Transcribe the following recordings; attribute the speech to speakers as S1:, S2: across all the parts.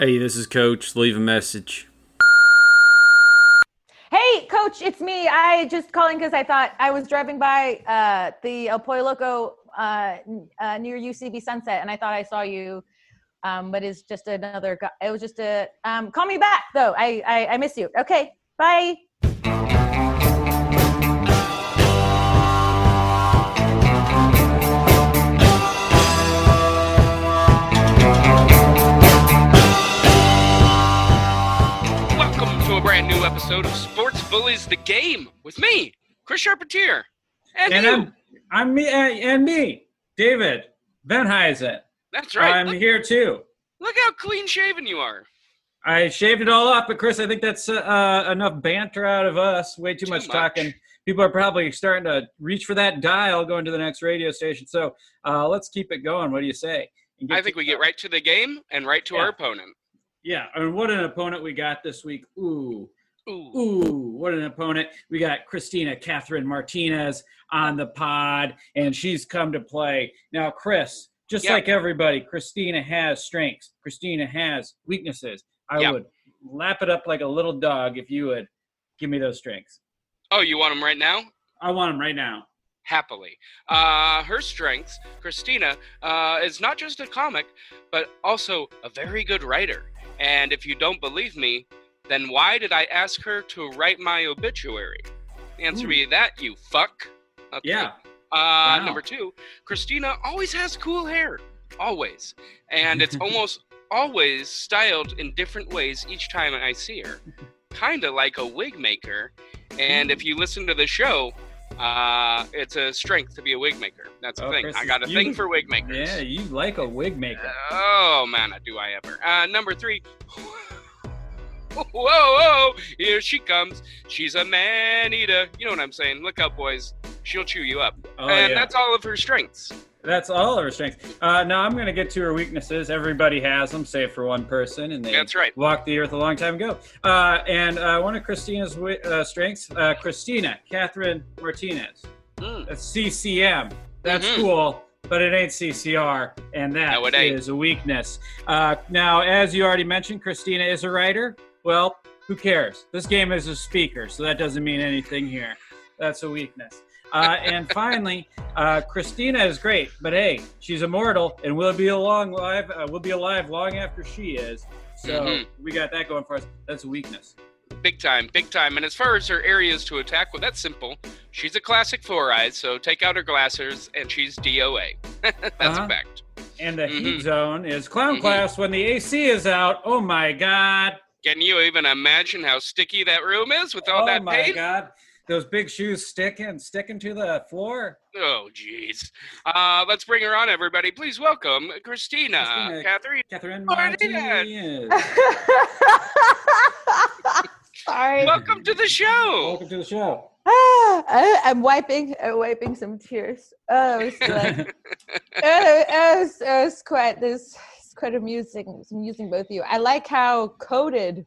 S1: Hey, this is Coach. Leave a message.
S2: Hey, Coach, it's me. I just calling because I thought I was driving by uh, the El Pollo Loco uh, uh, near UCB Sunset, and I thought I saw you. Um, but it's just another. Guy it was just a. Um, call me back though. I, I I miss you. Okay, bye.
S3: Episode of Sports Bullies the Game with me, Chris Charpentier. And,
S4: And. I'm I'm me and, and me, David Venheisen.
S3: That's right.
S4: I'm
S3: look,
S4: here too.
S3: look how clean shaven you are.
S4: I shaved it all off, but Chris, I think that's uh, uh, enough banter out of us. Way too,
S3: Too
S4: much,
S3: much.
S4: talking. People are probably starting to reach for that dial, going to the next radio station. So uh, let's keep it going. What do you say?
S3: I think we get right to the game and right to
S4: Yeah.
S3: our opponent.
S4: Yeah, I mean, what an opponent we got this week. Ooh,
S3: Ooh.
S4: Ooh, what an opponent. We got Christina Catherine Martinez on the pod, and she's come to play. Now, Chris, just
S3: Yeah.
S4: like everybody, Christina has strengths. Christina has weaknesses. I
S3: Yeah.
S4: would lap it up like a little dog if you would give me those strengths.
S3: Oh, you want them right now?
S4: I want them right now.
S3: Happily. Uh, her strengths, Christina, uh, is not just a comic, but also a very good writer. And if you don't believe me, then why did I ask her to write my obituary? Answer
S4: Ooh.
S3: me that, you fuck. Okay.
S4: Yeah.
S3: Uh,
S4: Wow.
S3: Number two, Christina always has cool hair, always, and it's almost always styled in different ways each time I see her, kind of like a wig maker. And if you listen to the show, uh, it's a strength to be a wig maker. That's a
S4: Oh,
S3: thing.
S4: Chris,
S3: I got a
S4: you-
S3: thing for wig makers.
S4: Yeah, you like a wig maker.
S3: Oh man, do I ever? Uh, number three. Whoa, whoa! Here she comes. She's a man eater. You know what I'm saying? Look out, boys. She'll chew you up.
S4: Oh,
S3: and
S4: yeah.
S3: that's all of her strengths.
S4: That's all of her strengths. Uh, now I'm going to get to her weaknesses. Everybody has them, save for one person, and they
S3: That's right.
S4: walked the earth a long time ago. Uh, and uh, one of Christina's uh, strengths, uh, Christina Catherine Martinez.
S3: Mm.
S4: That's CCM. That's
S3: Mhm.
S4: cool, but it ain't CCR, and that
S3: No,
S4: is a weakness. Uh, now, as you already mentioned, Christina is a writer. Well, who cares? This game is a speaker, so that doesn't mean anything here. That's a weakness. Uh, and finally, uh, Christina is great, but hey, she's immortal and will be along live. Uh, will be alive long after she is. So
S3: Mhm.
S4: we got that going for us. That's a weakness.
S3: Big time, big time. And as far as her areas to attack, well, that's simple. She's a classic four eyes, so take out her glasses, and she's DOA. that's
S4: Uh-huh.
S3: a fact.
S4: And the heat
S3: Mhm.
S4: zone is clown
S3: Mhm.
S4: class when the AC is out. Oh my god!
S3: Can you even imagine how sticky that room is with all
S4: oh
S3: that
S4: my
S3: paint?
S4: god! Those big shoes sticking, sticking to the floor.
S3: Oh, jeez. Uh, let's bring her on, everybody. Please welcome Christina,
S4: Christina.
S3: Catherine.
S4: Catherine
S3: Martinez.
S4: Martinez.
S2: Sorry.
S3: Welcome to the show.
S4: Welcome to the show.
S2: Ah, I, I'm wiping, uh, wiping some tears. Oh, it was, good. it, it was, it was quite this. It's quite amusing. It's amusing both of you. I like how coded.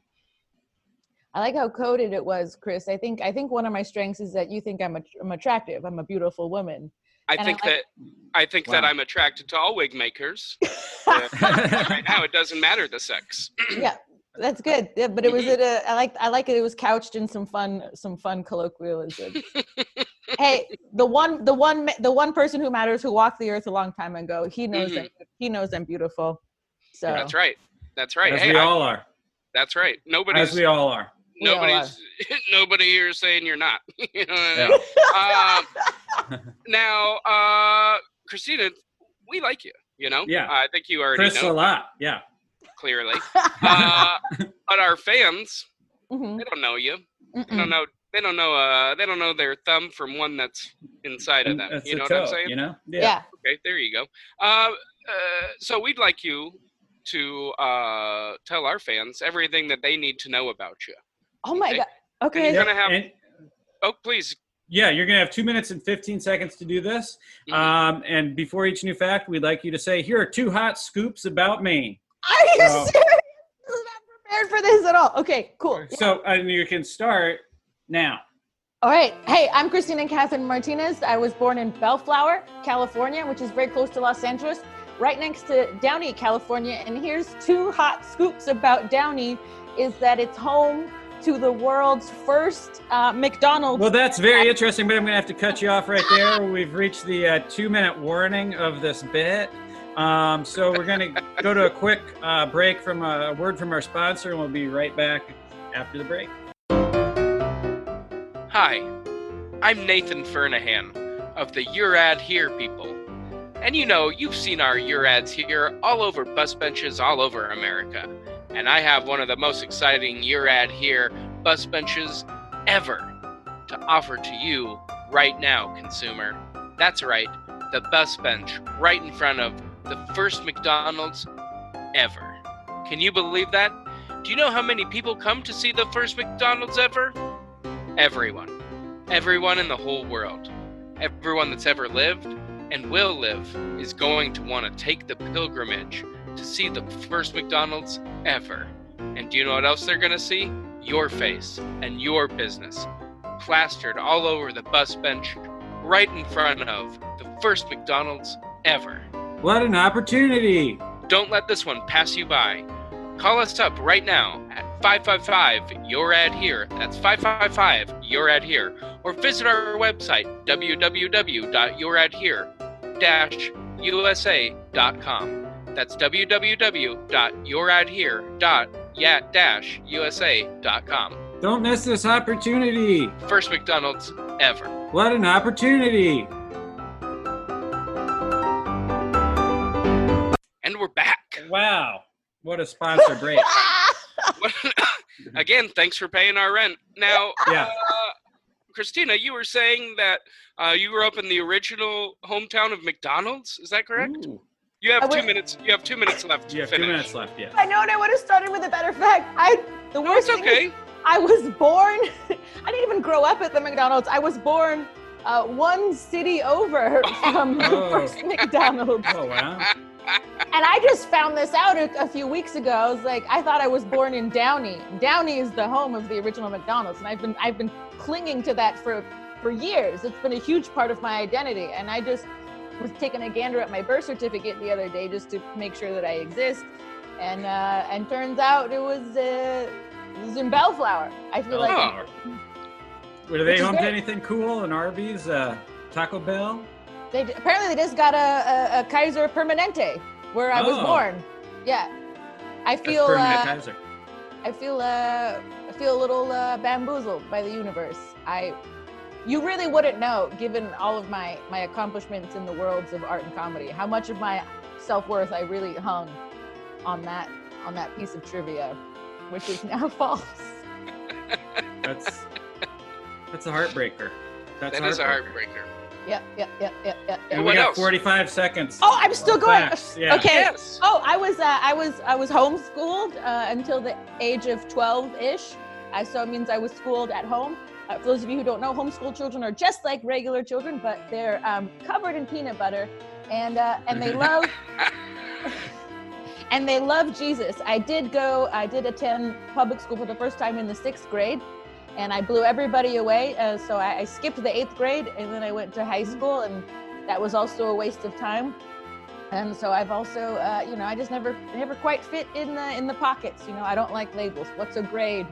S2: I like how coded it was, Chris. I think I think one of my strengths is that you think I'm, a, I'm attractive. I'm a beautiful woman.
S3: I
S2: And I
S3: think
S2: like-
S3: that I think that I'm attracted to all wig makers. Uh, right now, it doesn't matter the sex.
S2: yeah, that's good. Yeah, but it was at a. I like I like it. It was couched in some fun some fun colloquialism. hey, the one the one the one person who matters who walked the earth a long time ago. He knows
S3: Mhm.
S2: I'm, he knows I'm beautiful. So
S3: That's right. That's right.
S4: As
S3: hey,
S4: we
S3: I-
S4: all are.
S3: that's right. Nobody's
S4: As we all are.
S2: We all
S3: nobody's nobody here is saying you're not. you know what I mean? um, now, uh, Christina, we like you. You know,
S4: Yeah.
S3: I think you already
S4: Chris a lot. Yeah.
S3: clearly. Uh, but our fans,
S2: Mhm.
S3: they don't know you. They
S2: Mm-mm.
S3: don't know. They don't know. Uh, they don't know their thumb from one that's inside of them.
S4: that's
S3: You
S4: a
S3: know
S4: toe,
S3: what I'm saying?
S4: You know?
S2: yeah.
S3: Okay, there you go. Uh, uh, so we'd like you to uh, tell our fans everything that they need to know about you.
S2: Oh my
S3: Okay.
S2: god.
S3: And
S2: Okay.
S3: you're gonna have.
S4: And-
S3: Oh, please.
S4: yeah, you're going to have two minutes and 15 seconds to do this.
S3: Mhm.
S4: Um, and before each new fact, we'd like you to say, here are two hot scoops about me.
S2: Are you
S4: Oh.
S2: serious? I'm not prepared for this at all. Okay, cool.
S4: So and you can start now.
S2: All right. Hey, I'm Christina Catherine Martinez. I was born in Bellflower, California, which is very close to Los Angeles. Right next to Downey, California. And here's two hot scoops about Downey: is that it's home to the world's first uh, McDonald's.
S4: Well, that's very interesting, but I'm going to have to cut you off right there. We've reached the uh, two minute warning of this bit. Um, so we're going to go to a quick uh, break from a word from our sponsor, and we'll be right back after the break.
S3: Hi, I'm Nathan Fernahan of the Your Ad Here people. And you know, you've seen our Your Ads here all over bus benches all over America. And I have one of the most exciting Your Ad Here bus benches ever to offer to you right now, consumer. That's right, the bus bench right in front of the first McDonald's ever. Can you believe that? Do you know how many people come to see the first McDonald's ever? Everyone. Everyone in the whole world. Everyone that's ever lived and will live is going to want to take the pilgrimage to see the first McDonald's ever. And do you know what else they're going to see? Your face and your business plastered all over the bus bench right in front of the first McDonald's ever.
S4: What an opportunity!
S3: Don't let this one pass you by. Call us up right now at 555 Your Ad Here. That's 555 Your Ad Here. Or visit our website, www.youradhere-usa.com. That's www.youradhere.usa.com.
S4: Don't miss this opportunity!
S3: First McDonald's ever.
S4: What an opportunity!
S3: And we're back.
S4: Wow, what a sponsor break.
S3: Again, thanks for paying our rent. Now,
S4: Yeah.
S3: uh, Christina, you were saying that uh, you grew up in the original hometown of McDonald's. Is that correct?
S4: Ooh,
S3: You have
S2: I
S3: two
S2: would-
S3: minutes. You have two minutes left to
S4: you have
S3: finish.
S4: two minutes left, yeah.
S2: I know, and I would have started with a better fact. I the
S3: No,
S2: worst
S3: it's
S2: thing is
S3: okay.
S2: I was born. I didn't even grow up at the McDonald's. I was born uh, one city over from the
S4: Oh.
S2: first McDonald's,
S4: Oh, wow.
S2: and I just found this out a, a few weeks ago. I was like, I thought I was born in Downey. Downey is the home of the original McDonald's, and I've been I've been clinging to that for for years. It's been a huge part of my identity, and I just was taking a gander at my birth certificate the other day just to make sure that I exist, and uh, and turns out it was. Uh, it was in Bellflower. I feel like.
S4: Were they
S2: Which
S4: home to anything cool? in Arby's, uh, Taco Bell?
S2: They apparently they just got a, a, a Kaiser Permanente where I was
S4: Oh.
S2: born. Yeah, I
S4: That's
S2: feel
S4: permanent
S2: uh,
S4: Kaiser.
S2: I feel uh, I feel a little uh, bamboozled by the universe. I you really wouldn't know, given all of my my accomplishments in the worlds of art and comedy, how much of my self worth I really hung on that on that piece of trivia, which is now false.
S4: That's that's a heartbreaker. That's
S3: That is a
S4: heartbreaker.
S3: heartbreaker.
S2: Yep, yep, yep, yep, yep.
S4: And
S2: yep.
S3: What
S4: we got
S3: else?
S4: 45 seconds.
S2: Oh, I'm still going.
S4: Yeah.
S2: Okay.
S3: Yes.
S2: Oh, I was uh, I was I was homeschooled uh, until the age of 12-ish. Uh, so it means I was schooled at home. Uh, for those of you who don't know, homeschool children are just like regular children, but they're um, covered in peanut butter, and uh, and they love and they love Jesus. I did go. I did attend public school for the first time in the sixth grade, and I blew everybody away. Uh, so I, I skipped the eighth grade, and then I went to high school, and that was also a waste of time. And so I've also, uh, you know, I just never, never quite fit in the in the pockets. You know, I don't like labels. What's a grade?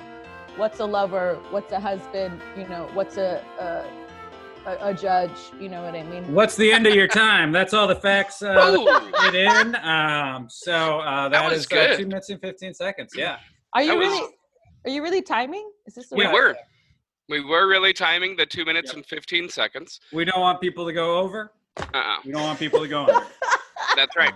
S2: What's a lover? What's a husband? You know, what's a a, a, a judge? You know what I mean?
S4: What's the end of your time? That's all the facts uh, get in. Um, so uh,
S3: That
S4: that
S3: was
S4: is uh,
S3: good.
S4: two minutes and 15 seconds. Yeah.
S2: Are you
S3: That was-
S2: really? Are you really timing? Is this the
S3: We
S2: way-
S3: were. We were really timing the two minutes
S4: Yep.
S3: and 15 seconds.
S4: We don't want people to go over.
S3: Uh-uh.
S4: We don't want people to go under.
S3: That's right.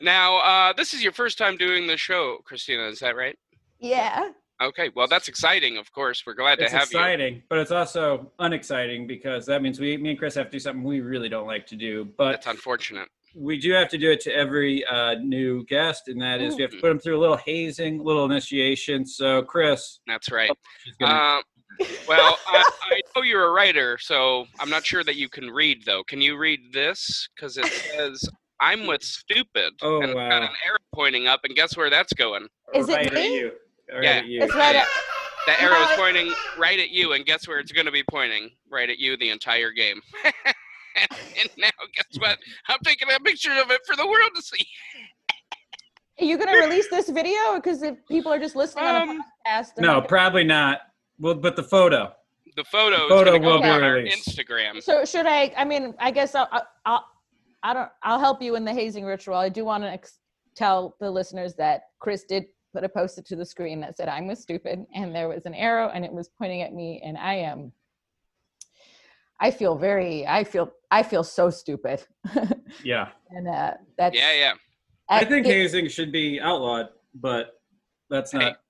S3: Now, uh, this is your first time doing the show, Christina. Is that right?
S2: Yeah.
S3: Okay. Well, that's exciting. Of course, we're glad
S4: It's
S3: to have
S4: exciting, but it's also unexciting because that means we, me and Chris have to do something we really don't like to do. But
S3: That's unfortunate.
S4: we do have to do it to every uh, new guest, and that is we have to put them through a little hazing, little initiation. So, Chris,
S3: That's right.
S4: she's
S3: Um, well, I, I know you're a writer, so I'm not sure that you can read though. Can you read this? Because it says, "I'm with stupid,"
S4: Oh,
S3: and it's got an arrow pointing up, and guess where that's going?
S2: Is it
S4: right at
S2: me?
S4: You. Right
S3: Yeah.
S4: at you.
S2: It's right. At,
S3: The arrow is pointing right at you, and guess where it's going to be pointing? Right at you the entire game. and now guess what? I'm taking a picture of it for the world to see.
S2: Are you gonna release this video? Because if people are just listening on a
S3: Um,
S2: podcast,
S4: No,
S2: gonna-
S4: probably not. Well, but the photo.
S3: The photo,
S4: The
S3: is
S4: photo
S3: gonna go
S2: will be
S3: on our
S4: released.
S3: Instagram.
S2: So should I? I mean, I guess I'll. I'll, I'll I don't. I'll help you in the hazing ritual. I do want to ex- tell the listeners that Chris did put a post-it to the screen that said "I'm was stupid," and there was an arrow, and it was pointing at me, and I am. I feel very. I feel. I feel so stupid,
S4: Yeah.
S2: and uh, that's.
S3: Yeah, yeah.
S4: I think
S2: it-
S4: hazing should be outlawed, but that's
S3: Hey,
S4: not.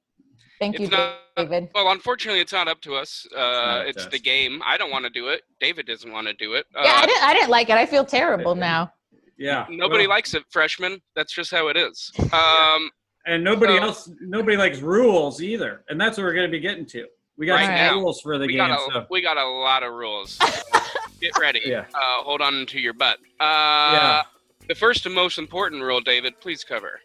S2: Thank you,
S3: not-
S2: David.
S3: Well, unfortunately, it's not up to us. Uh,
S4: not up
S3: it's the game. I don't want to do it. David doesn't want to do it. Uh,
S2: yeah, I didn't. I didn't like it. I feel terrible now.
S4: Yeah.
S3: Nobody
S4: well,
S3: likes it, freshman. That's just how it is. Um,
S4: And nobody
S3: so-
S4: else. Nobody likes rules either, and that's what we're going to be getting to. We got
S3: Right
S2: now,
S4: rules for the
S3: we
S4: game.
S3: got a
S4: so
S3: we got a lot of rules. Get ready.
S4: Yeah.
S3: Uh, hold on to your butt. Uh,
S4: Yeah.
S3: The first and most important rule, David, please cover.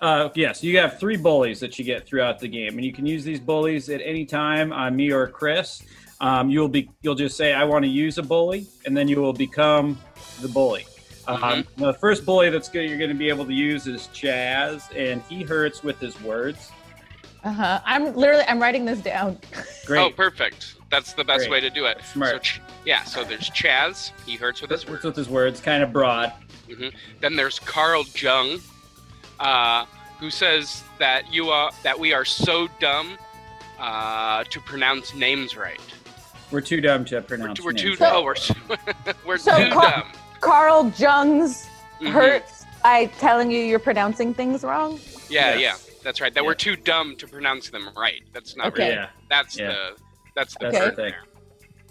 S4: Uh, yes, you have three bullies that you get throughout the game, and you can use these bullies at any time on me or Chris. Um, you'll be you'll just say I want to use a bully, and then you will become the bully. Um,
S3: Mm-hmm.
S4: The first bully that's good you're going to be able to use is Chaz, and he hurts with his words.
S2: Uh huh. I'm literally. I'm writing this down.
S4: Great,
S3: Oh, perfect. That's the best
S4: Great.
S3: way to do it.
S4: Smart.
S3: So, Ch- yeah. So there's Chaz. He hurts with his
S4: hurts
S3: words.
S4: with his words, kind of broad.
S3: Then there's Carl Jung, uh, who says that you are that we are so dumb uh, to pronounce names right.
S4: We're too dumb to
S3: We're,
S4: pronounce.
S3: too- we're too.
S2: So-
S3: oh, we're, so- we're
S2: So
S3: too
S2: Carl-
S3: dumb.
S2: Carl Jung's
S3: Mhm.
S2: hurts by telling you you're pronouncing things wrong.
S3: Yeah,
S4: Yes.
S3: yeah, that's right. That
S4: Yeah.
S3: we're too dumb to pronounce them right. That's not
S2: Okay.
S3: really.
S4: Yeah,
S3: That's
S4: Yeah.
S3: the that's the
S4: that's
S2: Okay.
S4: the thing.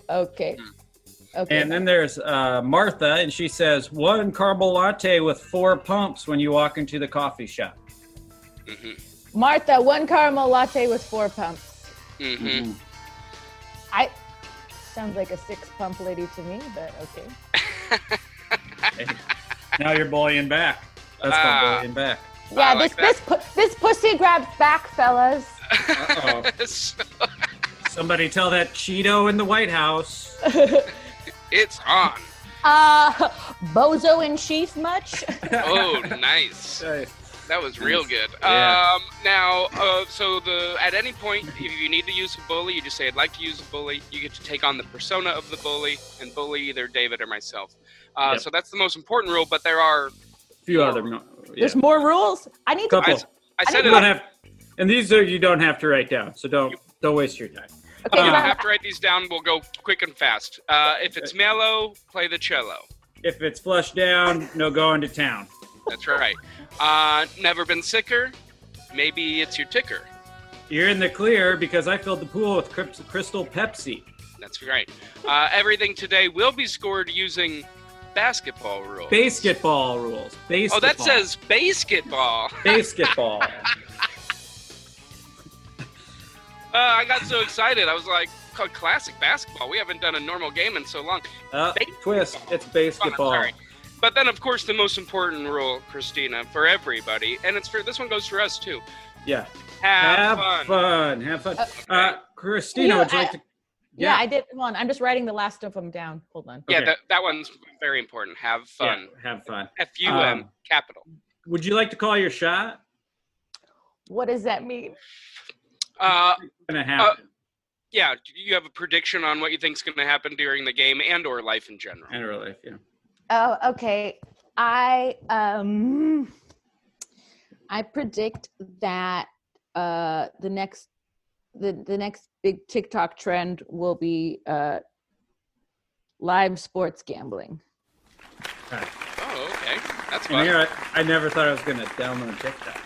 S2: Okay. Okay.
S4: And then there's uh, Martha, and she says one caramel latte with four pumps when you walk into the coffee shop.
S3: hmm
S2: Martha, one caramel latte with four pumps.
S3: hmm
S4: Mm-hmm.
S2: I sounds like a six pump lady to me, but okay.
S4: Now you're bullying back. That's
S3: Ah.
S4: called bullying back.
S2: Yeah,
S3: like
S2: this this pu- this pussy grabs back, fellas.
S4: Uh-oh. Somebody tell that Cheeto in the White House.
S3: it's on.
S2: uh, bozo in chief much?
S3: Oh, nice. That was real good.
S4: Yeah.
S3: Um, now, uh, so the at any point, if you need to use a bully, you just say, "I'd like to use a bully." You get to take on the persona of the bully and bully either David or myself. Uh,
S4: Yep.
S3: So that's the most important rule. But there are,
S4: A few other. no- Yeah.
S2: There's more rules. I need to.
S4: Couple.
S3: I
S2: I
S3: said it.
S4: You don't have, and these are you don't have to write down, so don't don't waste your time.
S2: Okay,
S3: You
S4: Uh,
S3: don't have to write these down. We'll go quick and fast. Uh, if it's mellow, play the cello.
S4: If it's flushed down, no going to town.
S3: That's right. Uh, never been sicker? Maybe it's your ticker.
S4: You're in the clear because I filled the pool with Crystal Pepsi.
S3: That's right. Uh, everything today will be scored using basketball rules.
S4: Basketball rules. Basketball.
S3: Oh, that says basketball.
S4: basketball.
S3: Uh, I got so excited. I was like, "C- classic basketball. We haven't done a normal game in so long.
S4: Uh, twist. It's basketball.
S3: sorry. But then, of course, the most important rule, Christina, for everybody, and it's for this one goes for us too.
S4: Yeah.
S3: Have,
S4: Have
S3: fun.
S4: fun. Have fun.
S2: Uh,
S4: Uh, Christina,
S2: You-
S4: would you like to?
S2: Yeah. I did one. I'm just writing the last of them down. Hold on.
S3: Yeah,
S4: Okay.
S3: that, that one's very important. Have fun.
S4: Yeah, have fun.
S3: F U M
S4: Um,
S3: capital.
S4: Would you like to call your shot?
S2: What does that mean?
S3: Uh,
S4: Gonna happen.
S3: yeah, do you have a prediction on what you think's going to happen during the game and or life in general?
S4: in real life, yeah.
S2: Oh, okay. I um I predict that uh the next the the next big TikTok trend will be uh live sports gambling.
S3: Oh, okay, that's fun.
S4: here, I, I never thought I was gonna download TikTok.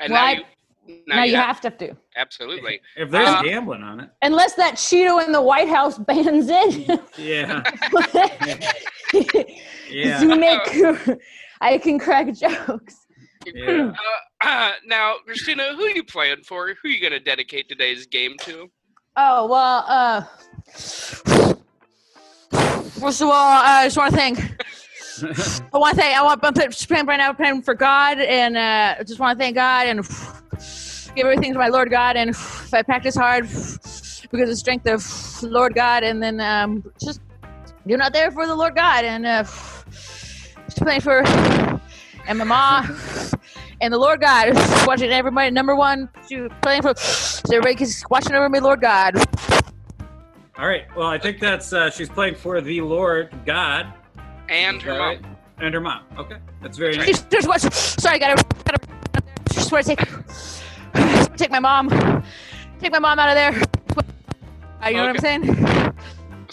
S3: And now
S2: Right.
S3: you,
S2: Now, you have to do.
S3: absolutely.
S4: If there's
S3: Uh,
S4: gambling on it,
S2: Unless that Cheeto in the White House bans it.
S4: yeah, yeah,
S2: to make I can crack jokes.
S4: Yeah.
S3: Uh, uh, now, Christina, who are you playing for? Who are you going to dedicate today's game to?
S2: Oh well, uh first of all, I just want to thank I want to thank I want to put praying right now praying for God and uh, just want to thank God and give everything to my Lord God and if I practice hard because of the strength of Lord God and then um, just doing out there for the Lord God, and uh, just playing for and my mom and the Lord God is watching everybody. Number one, she playing for so everybody's watching over me, Lord God.
S4: All right. Well, I think that's uh, she's playing for the Lord God
S3: And her
S4: that
S3: mom.
S4: and her mom. Okay, that's very
S3: That's
S4: nice.
S2: Just, just watch. Sorry, gotta, I gotta just want to take take my mom, take my mom out of there. You know what I'm saying?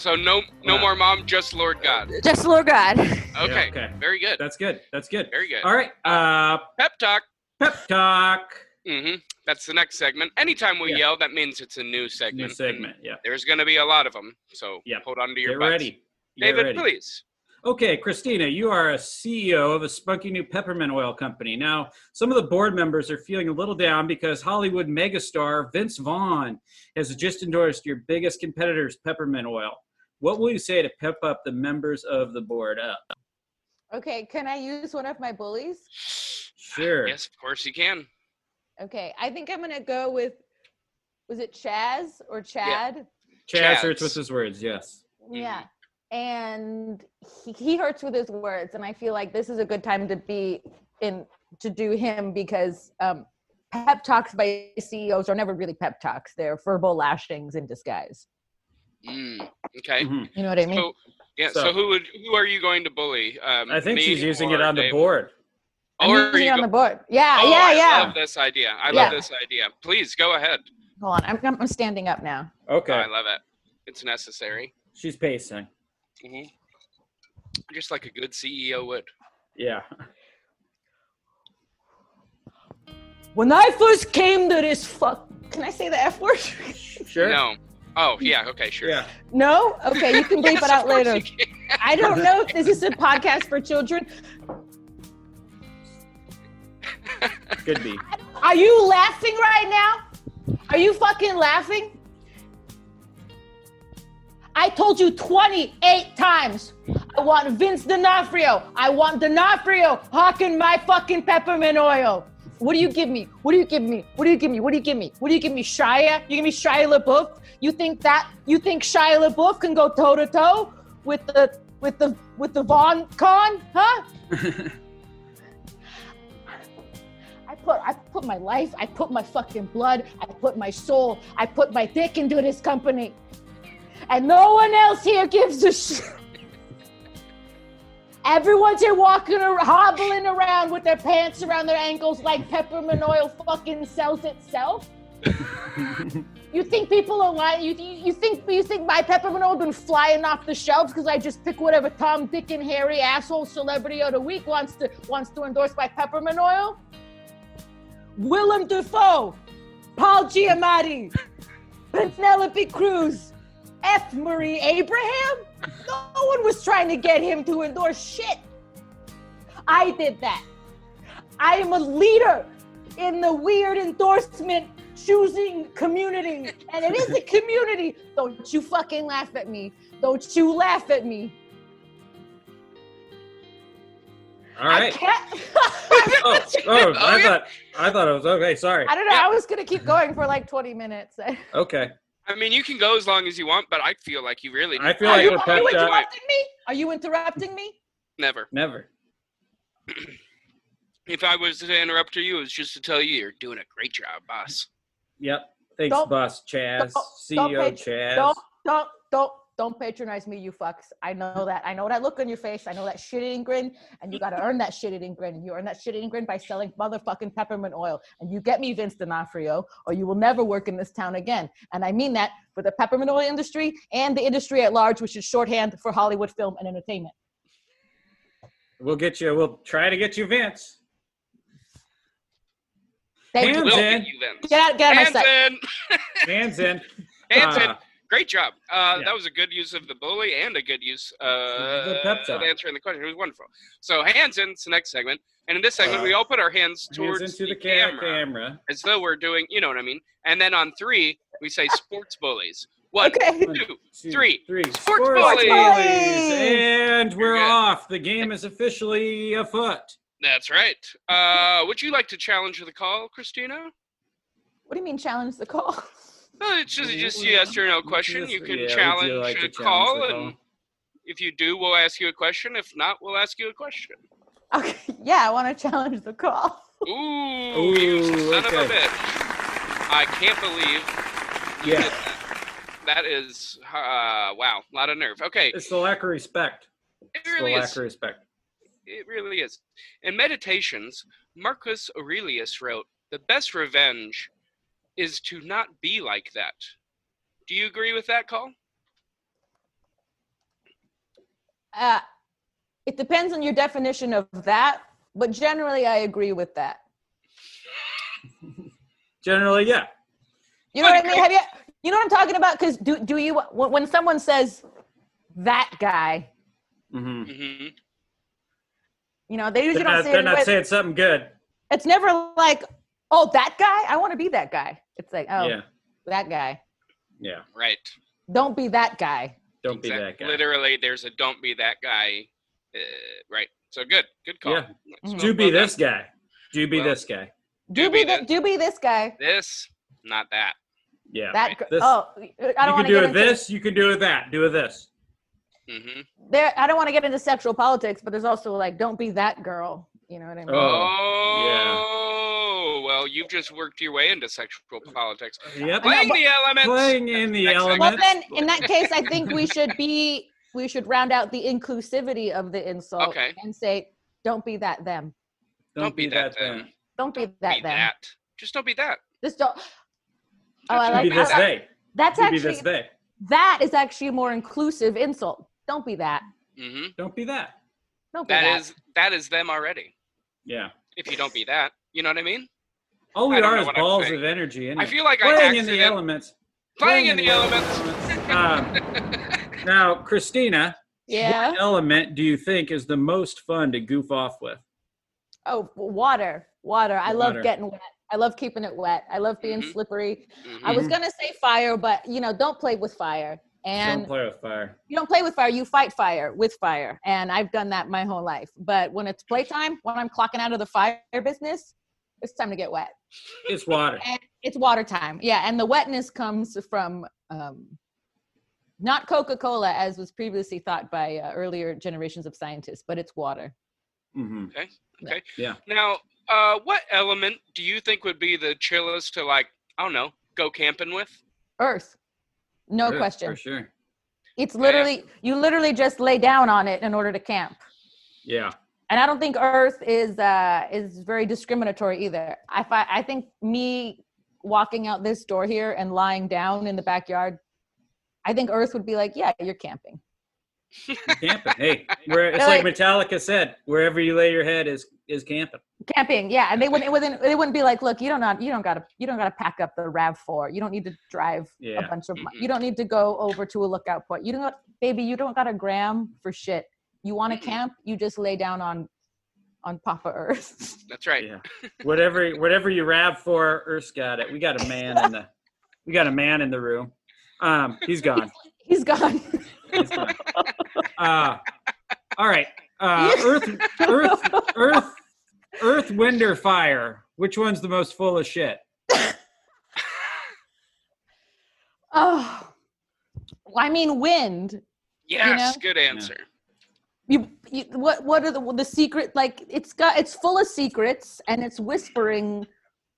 S3: So no no
S4: Wow.
S3: more mom, just Lord God.
S2: Just Lord God.
S3: Okay.
S4: okay.
S3: Very good.
S4: That's good. That's good.
S3: Very good.
S4: All right. Uh,
S3: Pep talk.
S4: pep talk.
S3: hmm That's the next segment. Anytime we
S4: Yeah.
S3: yell, that means it's a new segment.
S4: New segment. Yeah.
S3: There's going to be a lot of them. So
S4: Yeah.
S3: hold on to your
S4: Get
S3: butts.
S4: ready. Get
S3: David,
S4: ready.
S3: please.
S4: Okay, Christina, you are a CEO of a spunky new peppermint oil company. Now, some of the board members are feeling a little down because Hollywood megastar Vince Vaughn has just endorsed your biggest competitor's peppermint oil. What will you say to pep up the members of the board up?
S2: Okay, can I use one of my bullies?
S4: Sure.
S3: Yes, of course you can.
S2: Okay, I think I'm gonna go with. Was it Chaz or Chad?
S4: Chaz
S3: Chaz.
S4: hurts with his words, yes.
S2: Yeah. And he, he hurts with his words, and I feel like this is a good time to be in to do him because um, pep talks by CEOs are never really pep talks; they're verbal lashings in disguise.
S3: Mm, okay.
S4: Mhm.
S2: You know what I mean?
S3: So yeah. So,
S4: So-
S3: who would who are you going to bully? Um,
S4: I think she's using it on the
S3: Dave?
S4: board.
S2: I'm
S3: Or are
S2: using it on
S3: go-
S2: the board. Yeah,
S3: Oh,
S2: yeah,
S3: I
S2: yeah.
S3: love this idea. I
S2: Yeah.
S3: love this idea. Please go ahead.
S2: Hold on, I'm, I'm I'm standing up now.
S4: Okay.
S3: I love it. It's necessary.
S4: She's pacing.
S3: Mm-hmm. Just like a good CEO would.
S4: Yeah.
S2: When I first came to this fuck, can I say the f word?
S4: Sure.
S3: No. Oh yeah. Okay. Sure.
S4: Yeah.
S2: no. Okay, you can bleep
S3: Yes,
S2: it out later. I don't know if this is a podcast for children.
S4: Could be.
S2: Are you laughing right now? Are you fucking laughing? I told you 28 times. I want Vince D'Onofrio. I want D'Onofrio hawking my fucking peppermint oil. What do you give me? What do you give me? What do you give me? What do you give me? What do you give me? Shia? You give me Shia LaBeouf? You think that? You think Shia LaBeouf can go toe to toe with the with the with the Von Con? Huh? I put I put my life, I put my fucking blood, I put my soul, I put my dick into this company. And no one else here gives a shit. Everyone's here walking around, hobbling around with their pants around their ankles like peppermint oil fucking sells itself. You think people are lying? You, you, you think you think my peppermint oil's been flying off the shelves because I just pick whatever Tom, Dick, and Harry asshole celebrity of the week wants to wants to endorse my peppermint oil? Willem Dafoe, Paul Giamatti, Penelope Cruz, F. Murray Abraham. No one was trying to get him to endorse shit. I did that. I am a leader in the weird endorsement choosing community. And it is a community. Don't you fucking laugh at me. Don't you laugh at me.
S4: All
S2: I Oh,
S4: oh, oh I thought I thought it was okay. Sorry.
S2: I don't know. I was gonna keep going for like 20 minutes.
S4: Okay.
S3: I mean, you can go as long as you want, but I feel like you really
S4: I feel
S2: Are
S4: like
S2: you,
S4: we're
S2: you interrupting me? Are you interrupting me?
S3: never.
S4: Never.
S3: If I was to interrupt you, it was just to tell you you're doing a great job, boss.
S4: Yep. Thanks,
S2: Don't-
S4: boss Chaz.
S2: don't- don't
S4: CEO
S2: pay-
S4: Chaz.
S2: Don't, don't, don't, don't patronize me, you fucks. I know that. I know that look on your face. I know that shit-eating grin, and you got to earn that shit-eating grin. You earn that shit-eating grin by selling motherfucking peppermint oil, and you get me Vince D'Onofrio, or you will never work in this town again. And I mean that for the peppermint oil industry and the industry at large, which is shorthand for Hollywood film and entertainment.
S4: We'll get you. We'll try to get you Vince.
S2: Thank
S4: Hands
S2: you.
S3: We'll
S4: in.
S3: get you then.
S2: Get out, get out of my
S3: Hands
S2: sight.
S3: in.
S4: Hands in.
S3: Hands in. Ah.
S4: Uh,
S3: Great job. Uh,
S4: Yeah.
S3: That was a good use of the bully and a good use uh,
S4: The pep
S3: of answering the question. It was wonderful. So hands in. It's the next segment. And in this segment, we all put our hands towards
S4: hands into the,
S3: the camera,
S4: camera.
S3: as though we're doing, you know what I mean. And then on three, we say sports bullies. One,
S2: Okay.
S3: two,
S4: Two,
S3: Three.
S4: Three.
S3: Sports
S2: bullies.
S4: And we're off. The game is officially afoot.
S3: That's right. Uh, would you like to challenge the call, Christina?
S2: What do you mean challenge the call?
S3: It's just just a yes or no question. You can
S4: Yeah,
S3: challenge
S4: like
S3: a
S4: challenge
S3: call
S4: the
S3: and If you do, we'll ask you a question. If not, we'll ask you a question.
S2: Okay. Yeah, I want to challenge the call.
S3: Ooh, you son of a bitch. I can't believe you
S4: Yeah.
S3: did that. That is, uh, wow, a lot of nerve. Okay,
S4: It's the lack of respect.
S3: it
S4: It's the lack
S3: is.
S4: of respect.
S3: It really is. In Meditations, Marcus Aurelius wrote, The best revenge is to not be like that. Do you agree with that call?
S2: Uh, it depends on your definition of that, but generally, I agree with that.
S4: Generally, yeah.
S2: You know what I mean? Have you? You know what I'm talking about? Because do do you when when someone says that guy,
S4: hmm
S3: hmm
S2: you know, they usually
S4: They're
S2: don't
S4: not,
S2: say
S4: they're
S2: it
S4: not
S2: with,
S4: saying something good.
S2: It's never like, oh, that guy. I want to be that guy. It's like, oh,
S4: Yeah.
S2: that guy.
S4: Yeah.
S3: Right.
S2: Don't be that guy.
S4: Don't be that guy.
S3: Literally, there's a don't be that guy. Uh, right. So good. Good call.
S4: Yeah.
S2: Mhm.
S4: Do be
S3: Well done.
S4: this guy. Do be
S3: Well,
S4: this guy.
S2: Do,
S3: Do
S2: be
S3: be
S2: the, do be this guy.
S3: This, not that.
S4: Yeah.
S2: That
S3: right.
S4: This-
S2: oh, I don't
S4: you
S2: want
S4: can
S2: to
S4: do
S2: get
S4: it
S2: into
S4: this. You can do it that. Do it this.
S3: hmm
S2: there. I don't want to get into sexual politics, but there's also like, don't be that girl. You know what I mean?
S3: Oh, well, you've just worked your way into sexual politics.
S4: Yep.
S3: Playing
S2: but-
S3: the elements.
S4: Playing in the
S3: Next segment.
S2: Well, then, in that case, I think we should be we should round out the inclusivity of the insult
S3: Okay.
S2: and say, don't be that them.
S3: Don't be that
S4: them.
S3: them.
S2: Don't be
S3: Don't
S2: that
S3: be
S2: them.
S3: that. Just don't be that.
S2: Just don't. Oh, I like
S4: Be
S3: be
S4: this
S2: that.
S3: that.
S4: day.
S2: That's
S4: be
S2: actually
S4: this day.
S2: that is actually a more inclusive insult. Don't be that.
S3: Mm-hmm.
S4: Don't be that.
S2: Don't be
S3: That
S2: that.
S3: is that is them already.
S4: Yeah.
S3: If you don't be that, you know what I mean?
S4: All we are is balls of energy.
S3: I feel like I
S4: playing in the elements.
S3: Playing in the
S4: elements. um, now, Christina,
S2: yeah.
S4: what element do you think is the most fun to goof off with?
S2: Oh, water. Water. I love getting wet. I love keeping it wet. I love being
S3: Mhm.
S2: slippery.
S3: Mhm.
S2: I was gonna say fire, but you know, don't play with fire. And
S4: Don't play with fire.
S2: you don't play with fire, you fight fire with fire. And I've done that my whole life. But when it's playtime, when I'm clocking out of the fire business, it's time to get wet.
S4: It's water.
S2: And it's water time. Yeah. And the wetness comes from um, not Coca Cola, as was previously thought by uh, earlier generations of scientists, but it's water.
S4: hmm Okay. Okay. Yeah.
S3: Now, uh, what element do you think would be the chillest to like? I don't know, go camping with?
S2: Earth. No
S4: Yeah,
S2: question.
S4: For sure.
S2: It's
S3: Yeah.
S2: literally, you literally just lay down on it in order to camp.
S4: Yeah.
S2: And I don't think Earth is uh, is very discriminatory either. I fi- I think me walking out this door here and lying down in the backyard, I think Earth would be like, yeah, you're camping.
S4: Camping. Hey, where, it's
S2: They're
S4: like Metallica said, wherever you lay your head is is camping.
S2: Camping, yeah, and they wouldn't, it wouldn't they wouldn't be like, look, you don't not you don't gotta you don't gotta pack up the Rav Four. You don't need to drive
S4: Yeah.
S2: a bunch of.
S3: Mhm.
S2: You don't need to go over to a lookout point. You don't, baby, you don't got a gram for shit. You want to
S3: Mhm.
S2: camp? You just lay down on on Papa Earth.
S3: That's right.
S4: Yeah. whatever whatever you rap for, Earth's got it. We got a man in the we got a man in the room. Um, he's gone.
S2: He's gone.
S4: He's gone. Uh, all right. Uh, Earth, Earth, Earth, Earth, wind or fire? Which one's the most full of shit?
S2: Oh, well, I mean, wind.
S3: Yes, good answer.
S2: You, you, what, what are the the secret? Like, it's got, it's full of secrets, and it's whispering,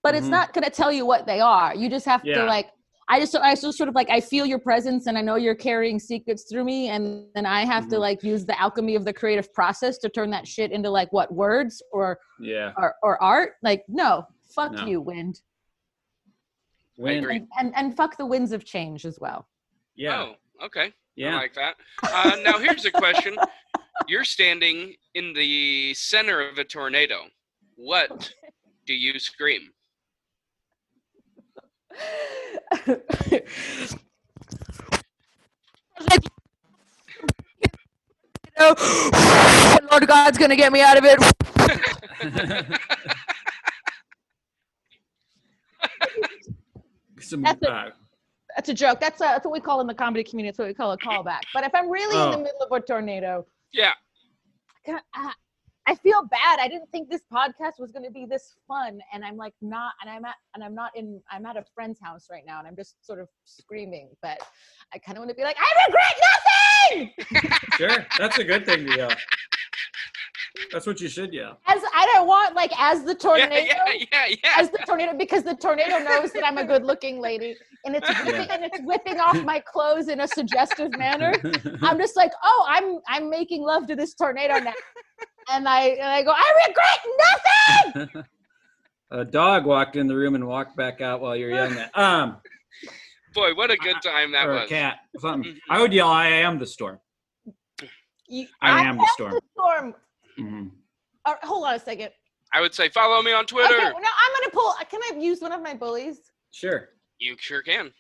S2: but it's
S4: Mhm.
S2: not gonna tell you what they are. You just have
S4: Yeah.
S2: to like. I just, I just sort of like, I feel your presence, and I know you're carrying secrets through me, and then I have to
S4: Mhm.
S2: like use the alchemy of the creative process to turn that shit into like what words or
S4: Yeah.
S2: or, or art. Like, no, fuck
S4: No.
S2: you, wind,
S4: Wind.
S2: and, and and fuck the winds of change as well.
S4: Yeah.
S3: Oh, okay. I
S4: Yeah.
S3: like that. Uh, now here's a question. You're standing in the center of a tornado. What do you scream?
S2: Lord God's gonna get me out of it.
S4: Some,
S2: That's a-
S4: uh,
S2: That's a joke. That's, a, that's what we call in the comedy community. That's what we call a callback. But if I'm really in the
S4: Oh.
S2: middle of a tornado,
S3: Yeah.
S2: God, I, I feel bad. I didn't think this podcast was going to be this fun, and I'm like not. And I'm at and I'm not in. I'm at a friend's house right now, and I'm just sort of screaming. But I kind of want to be like, I regret nothing.
S4: Sure, that's a good thing to yell. That's what you should yell.
S2: As I don't want like as the tornado.
S3: yeah, yeah, yeah.
S2: As the tornado, because the tornado knows that I'm a good-looking lady, and it's whipping, and it's whipping off my clothes in a suggestive manner. I'm just like, oh, I'm I'm making love to this tornado now, and I and I go, I regret nothing.
S4: a dog walked in the room and walked back out while you're yelling that. Um,
S3: Boy, what a good time that
S4: or a cat, something. I would yell, "I am the storm."
S2: You,
S4: I am the storm.
S2: the storm.
S4: Mhm.
S2: All right, hold on a second.
S3: I would say follow me on Twitter.
S2: Okay, well, now I'm gonna pull. Can I use one of my bullies?
S4: Sure.
S3: You sure can.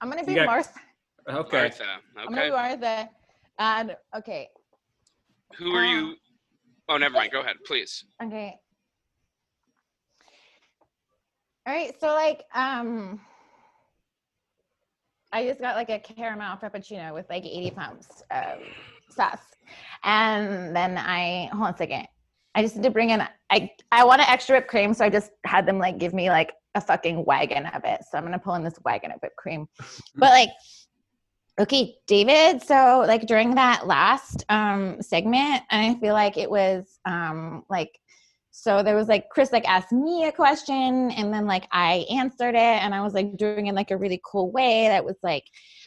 S2: I'm gonna be
S4: got-
S2: Martha.
S4: Okay.
S3: Martha.
S2: I'm gonna be Martha. And okay,
S3: Who are
S2: Uh,
S3: you? Oh, never mind. Go ahead, please.
S2: okay. All right, so like, um, I just got like a caramel frappuccino with like 80 pumps of sauce, and then I hold on a second. I just need to bring in. I I want an extra whipped cream, so I just had them like give me like a fucking wagon of it. So I'm gonna pull in this wagon of whipped cream. But like, okay, David. So like during that last um segment, I feel like it was um like so there was like Chris like asked me a question and then like I answered it and I was like doing it in like a really cool way that was like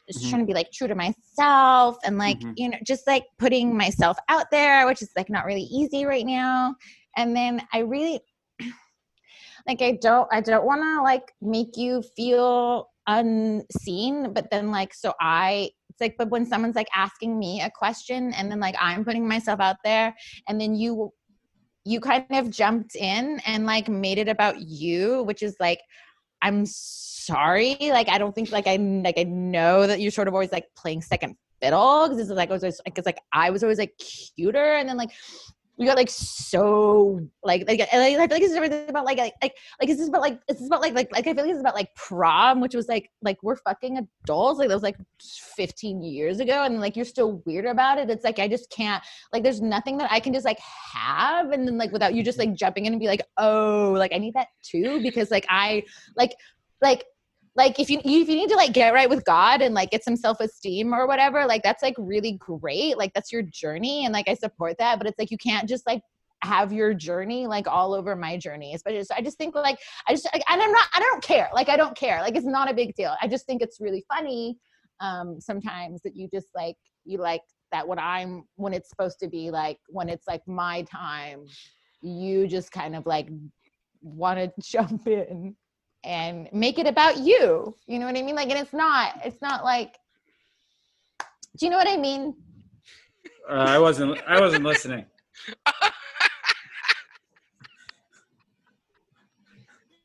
S2: just
S4: Mhm.
S2: trying to be like true to myself and like
S4: Mhm.
S2: you know just like putting myself out there which is like not really easy right now and then I really like I don't I don't want to like make you feel unseen but then like so I it's like but when someone's like asking me a question and then like I'm putting myself out there and then you you kind of jumped in and like made it about you which is like i'm sorry like i don't think like i like i know that you're sort of always like playing second fiddle because it's like I was always like i was always like cuter and then like you got like so like like like, feel like this is everything about like like like like is this about like is this about like like like I feel like it's about like prom, which was like like we're fucking adults, like that was like 15 years ago, and like you're still weird about it. It's like I just can't like there's nothing that I can just like have and then like without you just like jumping in and be like, oh, like I need that too because like I like like like if you if you need to like get right with God and like get some self esteem or whatever, like that's like really great. Like that's your journey and like I support that, but it's like you can't just like have your journey like all over my journey especially so i just think like i just like, and i'm not i don't care. Like i don't care. Like it's not a big deal. I just think it's really funny um sometimes that you just like you like that when i'm when it's supposed to be like when it's like my time you just kind of like want to jump in and make it about you you know what i mean like and it's not it's not like do you know what i mean
S4: Uh, I wasn't. I wasn't listening.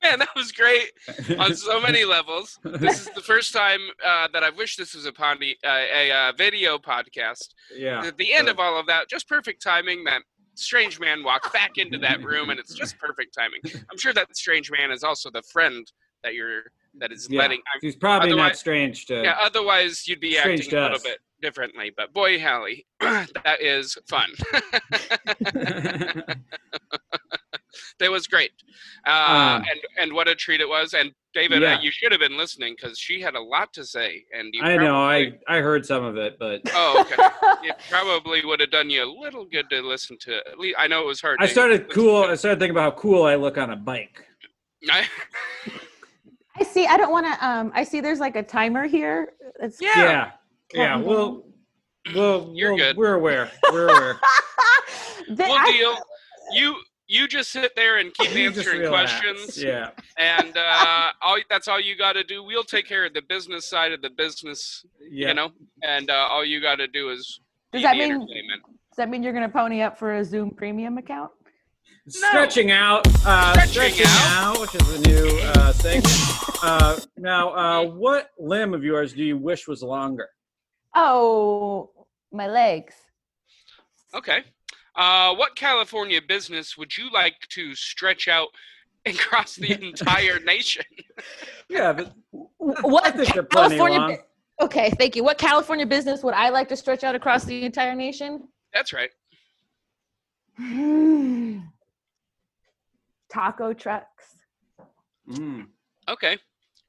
S3: Man, that was great on so many levels. This is the first time uh, that I wish this was a, pondi- uh, a uh, video podcast.
S4: yeah.
S3: At the end
S4: so-
S3: of all of that, just perfect timing. That strange man walks back into that room, and it's just perfect timing. I'm sure that strange man is also the friend that you're that is
S4: Yeah.
S3: letting.
S4: He's probably not strange to.
S3: yeah, otherwise you'd be
S4: Strange
S3: acting
S4: to
S3: a little bit differently. But boy, Hallie, that is fun. that was great, uh,
S4: Um,
S3: and and what a treat it was. And David,
S4: Yeah.
S3: uh, you should have been listening because she had a lot to say, and you
S4: I know. I I heard some of it, but
S3: Oh, okay. it probably would have done you a little good to listen to. At least I know it was hard.
S4: I started cool. I started thinking about how cool I look on a bike.
S3: I-
S2: i see i don't want to um i see there's like a timer here it's
S3: yeah.
S4: Yeah. Yeah.
S2: Calm
S4: We'll. We'll.
S3: You're
S4: we'll-
S3: good.
S4: We're aware. We're aware.
S2: The-
S3: We'll
S2: I-
S3: deal. You you just sit there and keep
S4: You
S3: answering questions,
S4: Yeah.
S3: and uh, all that's all you got to do. We'll take care of the business side of the business,
S4: Yeah.
S3: you know, and uh, all you got to do is
S2: Does that mean- Does that mean you're gonna pony up for a Zoom premium account?
S4: Stretching out. Uh,
S3: Stretching
S4: stretching,
S3: out.
S4: out. which is a new uh, segment. Uh, now, uh, what limb of yours do you wish was longer?
S2: Oh, my legs.
S3: Okay. Uh, what California business would you like to stretch out across the entire nation?
S4: Yeah, but
S2: What
S4: I think they're plenty
S2: California? bu- Okay, thank you. What California business would I like to stretch out across the entire nation?
S3: That's right.
S2: Taco trucks.
S4: Mm.
S3: Okay.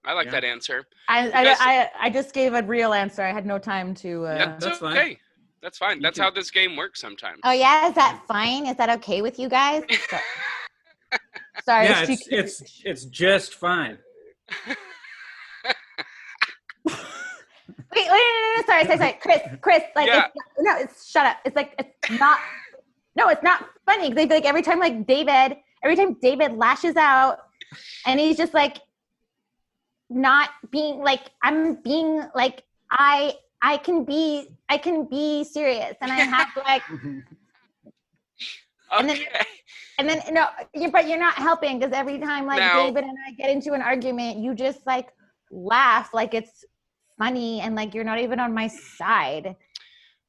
S3: I like
S4: Yeah.
S3: that answer.
S2: I, I, I, I just gave a real answer. I had no time to. Uh,
S3: That's,
S4: That's fine.
S3: okay. That's fine.
S4: You
S3: That's
S4: can-
S3: how this game works sometimes.
S2: Oh yeah, is that fine? Is that okay with you guys? Sorry,
S4: yeah, it's it's it's just fine.
S2: Wait, wait, no, no, no, sorry, sorry, sorry, Chris, Chris, like,
S3: Yeah.
S2: it's, no, it's shut up. It's like it's not. No, it's not funny. They like every time, like David, every time David lashes out, and he's just like not being like I'm being like I I can be I can be serious, and I have to like and then- And then no, you but you're not helping because every time like David and I get into an argument, you just like laugh like it's funny and like you're not even on my side.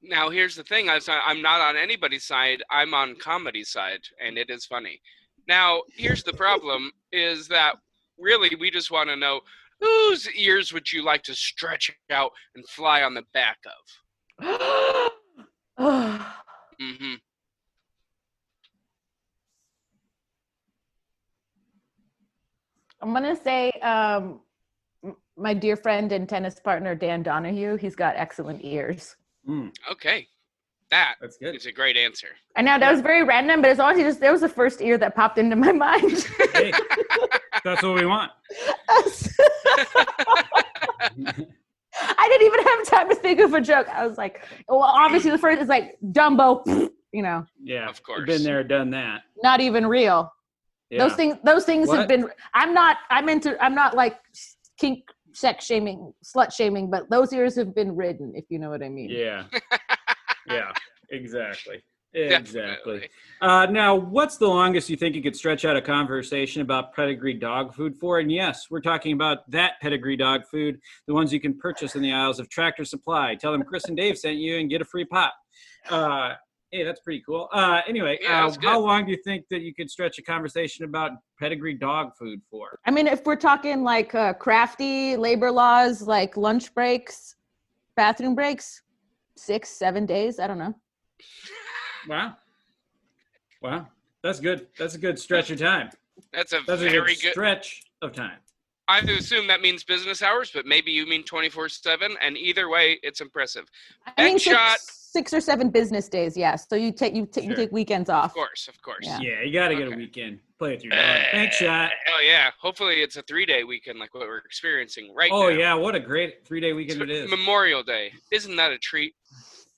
S3: Now here's the thing: I'm not on anybody's side. I'm on comedy side, and it is funny. Now here's the problem: is that really we just want to know whose ears would you like to stretch out and fly on the back of? mm-hmm.
S2: I'm gonna say um, my dear friend and tennis partner Dan Donahue. He's got excellent ears.
S4: Mm,
S3: Okay, that
S4: that's good.
S3: It's a great answer.
S2: I know that was very random, but it's honestly just that was the first ear that popped into my mind.
S4: Hey, that's what we want.
S2: I didn't even have time to think of a joke. I was like, well, obviously the first is like Dumbo, you know,
S4: Yeah,
S3: Of course.
S4: Been there, done that.
S2: not even real.
S4: Yeah.
S2: Those things, those things
S4: What?
S2: have been. I'm not. I'm into. I'm not like kink, sex shaming, slut shaming, but those ears have been ridden. If you know what I mean.
S4: Yeah. yeah. Exactly. Exactly. Uh, now, what's the longest you think you could stretch out a conversation about pedigree dog food for? And yes, we're talking about that pedigree dog food, the ones you can purchase in the aisles of Tractor Supply. Tell them Chris and Dave sent you and get a free pot. Uh, hey, that's pretty cool. Uh, anyway,
S3: Yeah,
S4: uh, how long do you think that you could stretch a conversation about pedigree dog food for?
S2: I mean, if we're talking like uh, crafty labor laws, like lunch breaks, bathroom breaks, six, seven days. I don't know.
S4: Wow. Wow. That's good. That's a good stretch of time.
S3: That's a
S4: That's a
S3: very
S4: good
S3: good.
S4: stretch of time.
S3: I assume that means business hours, but maybe you mean 24 7. And either way, it's impressive.
S2: I mean,
S3: Next shot.
S2: six, six or seven business days. Yes. So you take you take you take weekends off.
S3: Of course, of course.
S2: Yeah.
S4: Yeah, you got to get a weekend. Play with your dog. Thanks, shot.
S3: Oh, yeah. Hopefully, it's a three day weekend like what we're experiencing right now.
S4: Oh
S3: now.
S4: yeah, what a great three day weekend it is.
S3: Memorial Day. Isn't that a treat?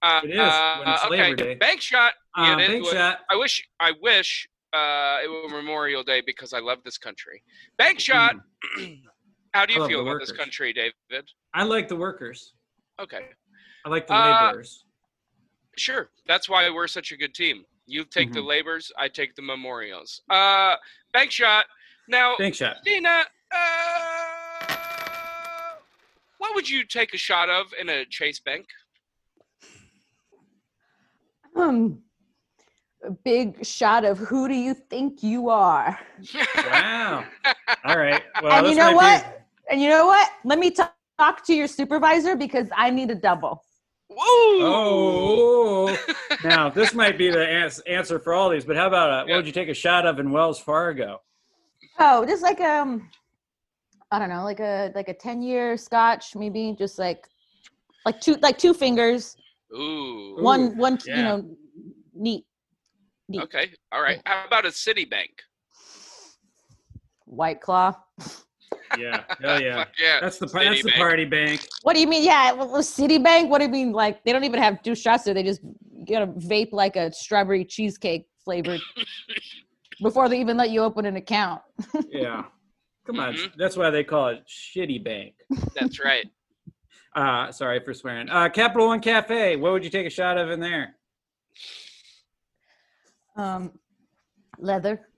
S3: Uh,
S4: It is, when it's
S3: uh,
S4: Labor
S3: okay.
S4: Day.
S3: Bank shot. It is
S4: big shot.
S3: I wish. I wish uh, it were Memorial Day because I love this country. Bank shot. How do you feel
S4: the
S3: about this country, David?
S4: I like the workers.
S3: Okay,
S4: I like the
S3: Uh,
S4: laborers.
S3: sure. That's why we're such a good team. You take the
S4: Mhm.
S3: labors, I take the memorials. Uh, bank shot. Now,
S4: bank shot.
S3: Dina, uh, what would you take a shot of in a Chase Bank?
S2: Um, a big shot of who do you think you are?
S4: Wow. All right. Well,
S2: and you know
S4: might be-
S2: what? And you know what? Let me ta- talk to your supervisor because I need a double.
S3: Woo!
S4: Oh. now this might be the ans- answer for all these, but how about uh,
S3: Yeah.
S4: what would you take a shot of in Wells Fargo?
S2: Oh, just like um, I don't know, like a like a ten year Scotch, maybe just like like two like two fingers,
S3: Ooh.
S2: one one
S4: yeah.
S2: you know, neat
S3: Okay. All right. How about a Citibank?
S2: white claw.
S4: Yeah. Hell yeah.
S3: Yeah.
S4: That's the par- that's the party bank.
S2: What do you mean? Yeah, well, well, Citibank. What do you mean? Like they don't even have two shots there. They just get a vape like a strawberry cheesecake flavored before they even let you open an account.
S4: Yeah. Come on.
S3: Mhm.
S4: That's why they call it shitty bank.
S3: That's right.
S4: Uh, sorry for swearing. Uh, Capital One Cafe. What would you take a shot of in there?
S2: Um, leather.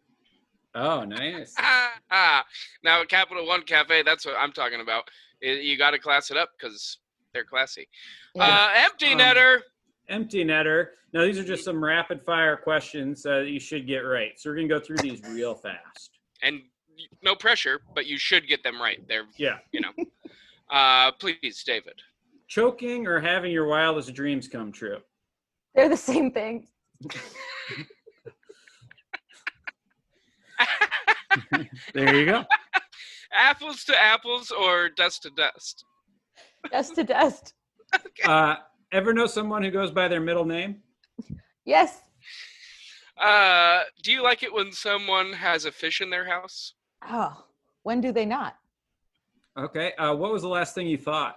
S4: Oh, nice.
S3: Ah, ah. Now, at Capital One Cafe, that's what I'm talking about. I- You got to class it up because they're classy.
S2: Yeah.
S3: Uh, empty
S4: Um,
S3: netter.
S4: Empty netter. Now, these are just some rapid fire questions uh, that you should get right. So we're going to go through these real fast.
S3: And no pressure, but you should get them right. They're,
S4: Yeah.
S3: you know. Uh, please, David.
S4: Choking or having your wildest dreams come true?
S2: They're the same thing.
S4: There you go.
S3: apples to apples or dust to dust?
S2: Dust to dust.
S4: Uh, ever know someone who goes by their middle name?
S2: Yes.
S3: Uh, do you like it when someone has a fish in their house?
S2: Oh, when do they not?
S4: Okay. Uh, what was the last thing you thought?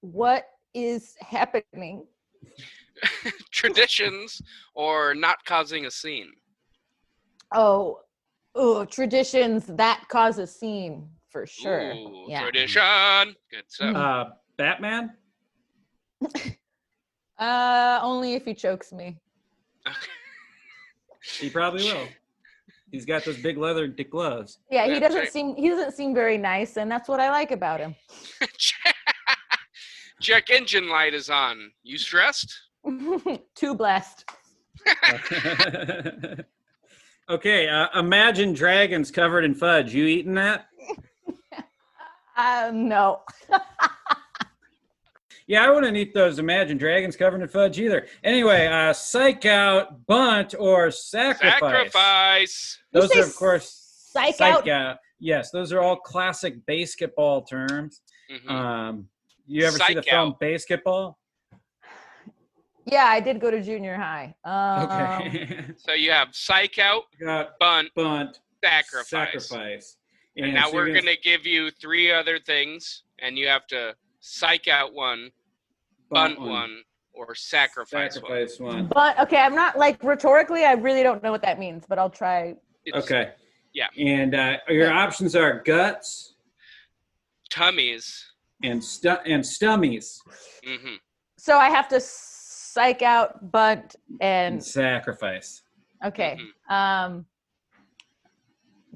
S2: What is happening?
S3: Traditions or not causing a scene?
S2: Oh, oh, traditions that cause a scene for sure.
S3: Ooh,
S2: yeah.
S3: Tradition. Good stuff.
S4: Uh, Batman?
S2: Uh, only if he chokes me.
S4: He probably will. He's got those big leather dick gloves.
S2: Yeah, he doesn't
S3: right.
S2: seem he doesn't seem very nice, and that's what I like about him.
S3: Check engine light is on. You stressed?
S2: Too blessed.
S4: okay. Uh, imagine dragons covered in fudge. You eating that?
S2: Uh, no.
S4: Yeah, I wouldn't eat those Imagine Dragons covered in fudge either. Anyway, uh, psych out, bunt, or sacrifice.
S3: Sacrifice.
S2: You
S4: Those
S2: say
S4: are, of course,
S2: psych
S4: psych
S2: out?
S4: Yes, those are all classic basketball terms.
S3: Mhm.
S4: Um, you ever see the
S3: Psych
S4: film. Basketball?
S2: Yeah, I did go to junior high. Um,
S4: Okay.
S3: so you have psych out,
S4: Got
S3: bunt,
S4: bunt,
S3: sacrifice.
S4: sacrifice.
S3: And now
S4: so
S3: we're
S4: you're
S3: going to give you three other things, and you have to psych out one, bunt one, or sacrifice, one.
S4: sacrifice one.
S2: But okay, I'm not like rhetorically. I really don't know what that means, but I'll try.
S3: It's
S4: Okay.
S3: Yeah.
S4: And uh, your options are guts
S3: tummies.
S4: and stu- and stummies
S3: hmm
S2: So I have to psych out, bunt,
S4: and
S2: and
S4: sacrifice.
S2: okay. Um,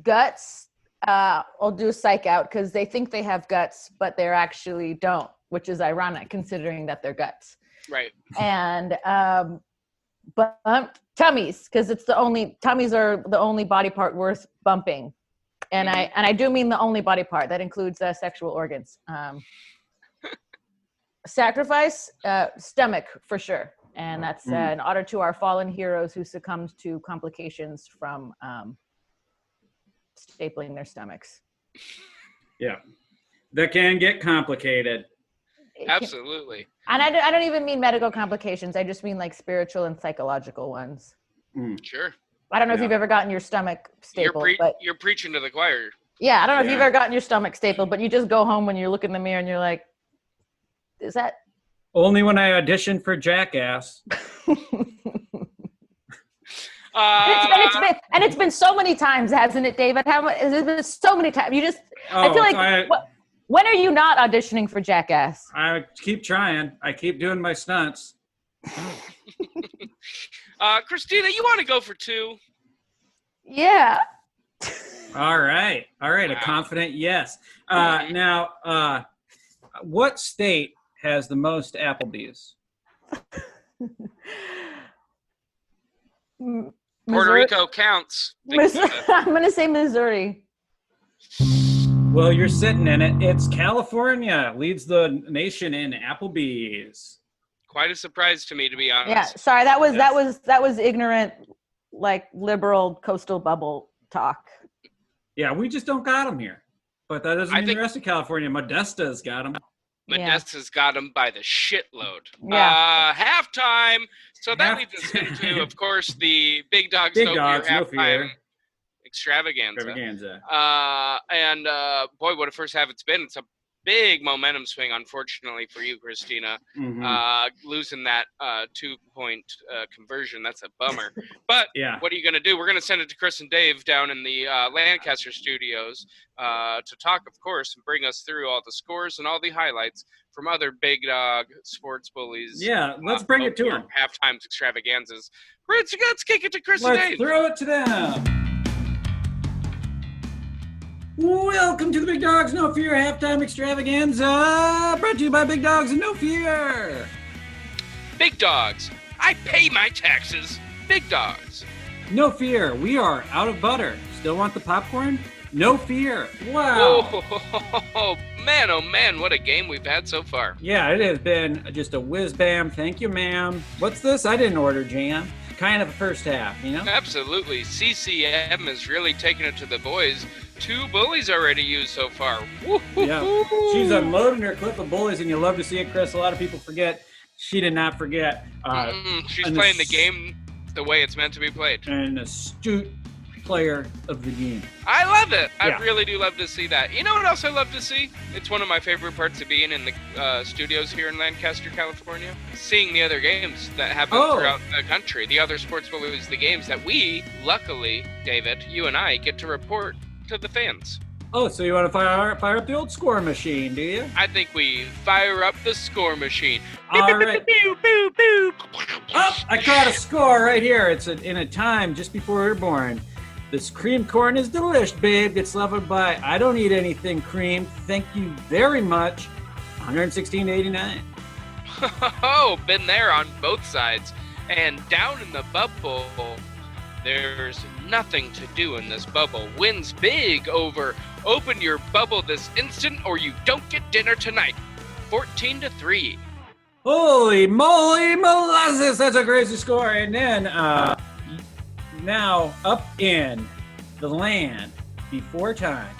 S2: guts. Uh, I'll do a psych out because they think they have guts, but they actually don't, which is ironic considering that they're guts.
S3: Right.
S2: and um but um, tummies because it's the only tummies are the only body part worth bumping and i and i do mean the only body part that includes uh, sexual organs um sacrifice uh stomach for sure and that's uh,
S4: Mm.
S2: an honor to our fallen heroes who succumbed to complications from um stapling their stomachs
S4: Yeah. That can get complicated.
S2: It can-
S3: Absolutely.
S2: and I, don't- I don't even mean medical complications i just mean like spiritual and psychological ones mm.
S3: Sure.
S2: I don't know if you've ever gotten your stomach
S3: You're,
S2: stapled,
S3: pre-
S2: but
S3: you're preaching to the choir.
S2: yeah, I don't know if you've ever gotten your stomach stapled, but you just go home when you look in the mirror and you're like, is that?
S4: Only when I auditioned for Jackass.
S2: and,
S3: Uh,
S2: it's been, it's been, and it's been so many times, hasn't it, David? How much? It's been so many times. You just, I
S4: Oh,
S2: feel like,
S4: I,
S2: what, when are you not auditioning for Jackass?
S4: I keep trying. I keep doing my stunts.
S3: uh, Christina, you want to go for two?
S2: Yeah.
S4: All right. All right. A confident yes. Uh, now, uh, what state has the most Applebee's?
S2: M-
S3: Puerto
S2: Missouri-
S3: Rico counts. Think
S2: Mis-
S3: about it.
S2: I'm going to say Missouri.
S4: Well, you're sitting in it. It's California leads the nation in Applebee's.
S3: Quite a surprise to me, to be honest.
S2: Yeah. Sorry. That was, that was, that was ignorant, like liberal coastal bubble talk.
S4: Yeah, we just don't got them here. But that doesn't
S3: I
S4: mean
S3: think-
S4: the rest of California. Modesto's got them.
S2: Yeah.
S3: Modesto's got them by the shitload.
S2: Yeah.
S3: Uh, halftime. So that leads us into, of course, the Big Dogs
S4: Big
S3: No
S4: Dogs,
S3: Fear halftime extravaganza.
S4: Extravaganza.
S3: Uh, and uh, boy, what a first half it's been. It's a big momentum swing, unfortunately for you, Christina.
S4: Mhm.
S3: Uh, losing that uh, two point uh, conversion. That's a bummer. But
S4: yeah.
S3: what are you going to do? We're going to send it to Chris and Dave down in the uh, Lancaster studios uh, to talk, of course, and bring us through all the scores and all the highlights from other big dog sports bullies.
S4: Yeah, let's
S3: uh,
S4: bring it to them.
S3: Halftimes extravaganzas. Let's, let's kick it to Chris and
S4: Let's
S3: Dave.
S4: throw it to them. Welcome to the Big Dogs No Fear halftime extravaganza, brought to you by Big Dogs and No Fear.
S3: Big dogs. I pay my taxes. Big dogs.
S4: No fear, we are out of butter. Still want the popcorn? No fear. Wow.
S3: Oh, man, oh man, what a game we've had so far.
S4: Yeah, it has been just a whiz bam. Thank you, ma'am. What's this? I didn't order jam. Kind of a first half, you know?
S3: Absolutely. CCM is really taking it to the boys. Two bullies already used so far.
S4: Yeah. She's unloading her clip of bullies, and you love to see it, Chris. A lot of people forget. She did not forget. Uh,
S3: Mm, she's playing the
S4: s-
S3: game the way it's meant to be played.
S4: an astute player of the game.
S3: I love it. I
S4: Yeah.
S3: really do love to see that. You know what else I love to see? It's one of my favorite parts of being in the uh, studios here in Lancaster, California. Seeing the other games that happen
S4: Oh.
S3: throughout the country, the other sports movies, the games that we, luckily, David, you and I get to report to the fans.
S4: Oh, so you want to fire fire up the old score machine, do you?
S3: I think we fire up the score machine.
S4: All right.
S3: Pew, pew, pew.
S4: Oh, I caught a score right here. It's a, in a time just before we were born. This cream corn is delish, babe. It's loved by I don't eat anything cream. Thank you very much. 116.89.
S3: Oh, been there on both sides. And down in the bubble, there's nothing to do in this bubble. Wins big over open your bubble this instant or you don't get dinner tonight. 14 to 3.
S4: Holy moly molasses! That's a crazy score. And then uh, now up in the land before time,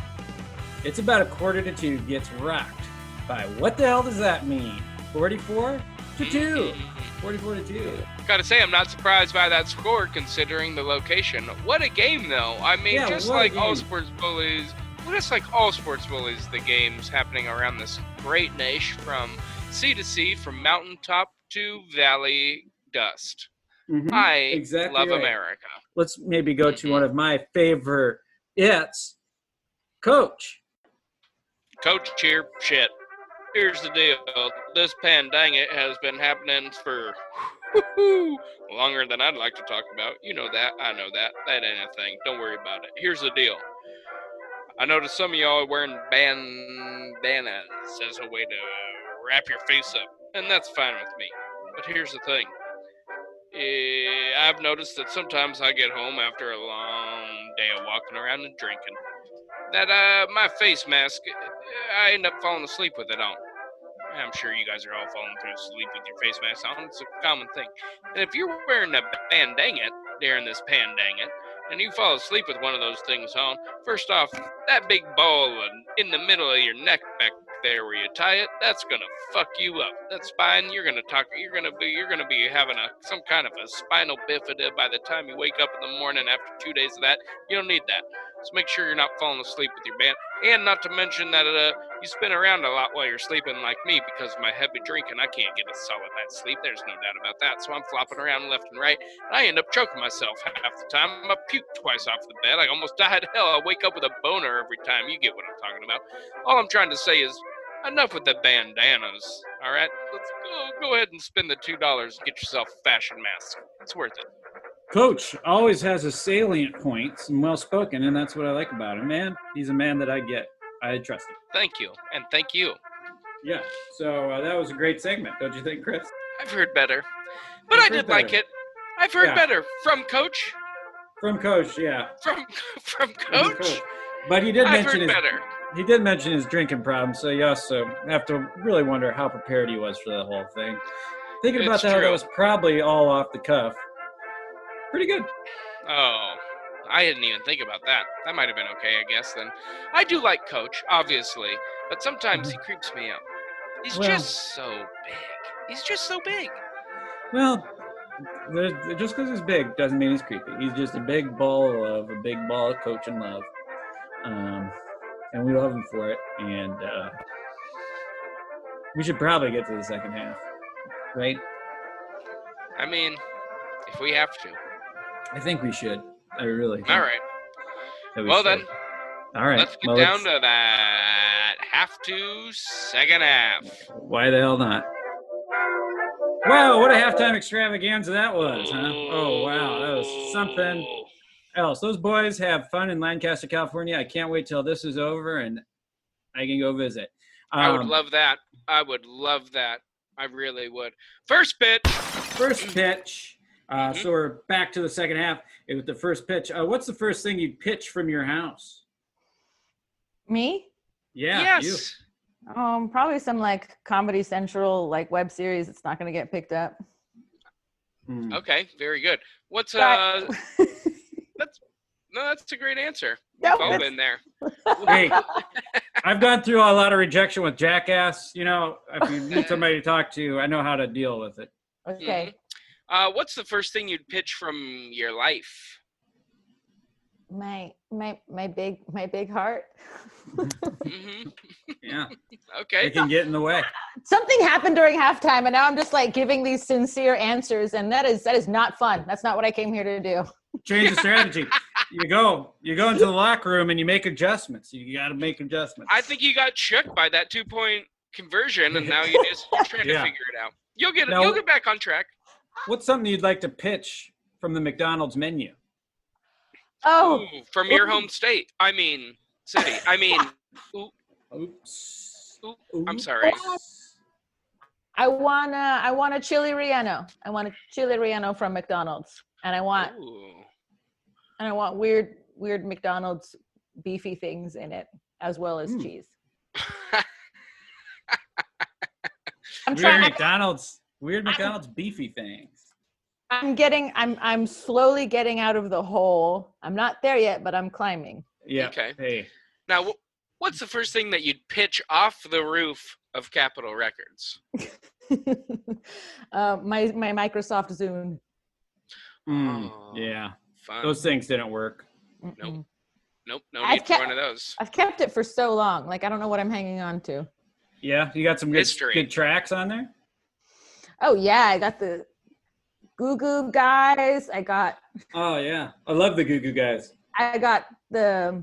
S4: it's about a quarter to two gets rocked by what the hell does that mean? 44 to 2. 44 to 2.
S3: Gotta say, I'm not surprised by that score considering the location. What a game, though. I mean,
S4: Yeah,
S3: just like all sports bullies, well, just like all sports bullies, the games happening around this great nation from sea to sea, from mountaintop to valley dust.
S4: Mhm.
S3: I
S4: exactly
S3: love
S4: right.
S3: America.
S4: Let's maybe go to one of my favorite it's Coach.
S3: Coach cheer, shit. Here's the deal. This pandemic has been happening for longer than I'd like to talk about. You know that. I know that. That ain't a thing. Don't worry about it. Here's the deal. I noticed some of y'all are wearing bandanas as a way to wrap your face up, and that's fine with me. But here's the thing. Eh, I've noticed that sometimes I get home after a long day of walking around and drinking that uh my face mask I end up falling asleep with it on. I'm sure you guys are all falling through sleep with your face mask on. It's a common thing. And if you're wearing a bandana during this pandemic, and you fall asleep with one of those things on, first off, that big ball in the middle of your neck back there where you tie it, that's gonna fuck you up. That spine, you're gonna talk. You're gonna be. You're gonna be having a some kind of a spinal bifida by the time you wake up in the morning after two days of that. You don't need that. So make sure you're not falling asleep with your band. And not to mention that uh, you spin around a lot while you're sleeping like me because of my heavy drinking. I can't get a solid night's sleep. There's no doubt about that. So I'm flopping around left and right. And I end up choking myself half the time. I puke twice off the bed. I almost died. Hell, I wake up with a boner every time. You get what I'm talking about. All I'm trying to say is enough with the bandanas. All right? Let's go, go ahead and spend the $2 and get yourself a fashion mask. It's worth it.
S4: Coach always has a salient points and well spoken, and that's what I like about him, man. He's a man that I get. I trust him.
S3: Thank you. And thank you.
S4: Yeah. So uh, that was a great segment, don't you think, Chris?
S3: I've heard better. But
S4: You've
S3: I did like it. I've heard
S4: Yeah.
S3: better from Coach.
S4: From Coach, yeah.
S3: From from
S4: From
S3: Coach.
S4: But he did
S3: I've
S4: mention his
S3: better.
S4: he did mention his drinking problem, so you also have to really wonder how prepared he was for the whole thing. Thinking about
S3: It's
S4: that, that was probably all off the cuff. Pretty good.
S3: Oh, I didn't even think about that. That might have been okay, I guess. Then I do like Coach, obviously, but sometimes he creeps me out. He's
S4: Mm-hmm. Well-
S3: just so big. He's just so big.
S4: Well, just because he's big doesn't mean he's creepy. He's just a big ball of love, a big ball of coach and love. Um, and we love him for it. And uh, we should probably get to the second half, right?
S3: I mean, if we have to.
S4: I think we should. I really think
S3: All right.
S4: We
S3: well
S4: should.
S3: then.
S4: All right.
S3: let's get
S4: well,
S3: down
S4: let's-
S3: to that half to second half.
S4: Why the hell not? Wow, what a halftime extravaganza that was, huh? Oh, wow, that was something else. Those boys have fun in Lancaster, California. I can't wait till this is over and I can go visit.
S3: I would
S4: Um,
S3: love that. I would love that. I really would. First pitch.
S4: First pitch. Uh,
S3: Mhm.
S4: So we're back to the second half with the first pitch. Uh, what's the first thing you pitch from your house?
S2: Me?
S4: Yeah, you.
S3: yes.
S2: Um, probably some like Comedy Central like web series. It's not gonna get picked up.
S4: Hmm.
S3: Okay, very good. What's
S2: But-
S3: uh? No, that's a great answer.
S2: No,
S3: We've all
S2: that's-
S3: been there.
S4: Hey, I've gone through a lot of rejection with Jackass. You know, if you need somebody to talk to, I know how to deal with it.
S2: Okay.
S3: Uh, what's the first thing you'd pitch from your life?
S2: My my my big my big heart.
S3: hmm
S4: Yeah,
S3: Okay.
S4: it can get in the way.
S2: Something happened during halftime, and now I'm just like giving these sincere answers, and that is that is not fun. That's not what I came here to do.
S4: Change the strategy. You go, you go into the locker room and you make adjustments. You got to make adjustments.
S3: I think you got shook by that two point conversion, and now you're just trying to figure it out. You'll get
S4: Now-
S3: you'll get back on track.
S4: What's something you'd like to pitch from the McDonald's menu?
S2: Oh,
S3: Ooh, from your home state. I mean city. I mean, ooh,
S4: Oops.
S3: Oop,
S4: Oops.
S3: I'm sorry.
S2: I want a I want a chili relleno. I want a chili relleno from McDonald's, and I want
S3: ooh.
S2: and I want weird weird McDonald's beefy things in it as well as
S4: Mm.
S2: cheese. I'm
S4: Weird
S2: trying.
S4: McDonald's. Weird McDonald's beefy things.
S2: I'm getting. I'm. I'm slowly getting out of the hole. I'm not there yet, but I'm climbing.
S4: Yeah.
S3: Okay.
S4: Hey.
S3: now, what's the first thing that you'd pitch off the roof of Capitol Records?
S2: uh, my my Microsoft Zune.
S4: Mm,
S3: Oh.
S4: yeah.
S3: Fun.
S4: Those things didn't work.
S3: Nope.
S2: Mm-mm.
S3: nope, no
S2: I've
S3: need
S2: kept-
S3: for one of those.
S2: I've kept it for so long. Like I don't know what I'm hanging on to.
S4: Yeah. You got some good,
S3: History.
S4: good tracks on there?
S2: Oh yeah, I got the Goo Goo guys. I got
S4: Oh, yeah. I love the Goo Goo guys.
S2: I got the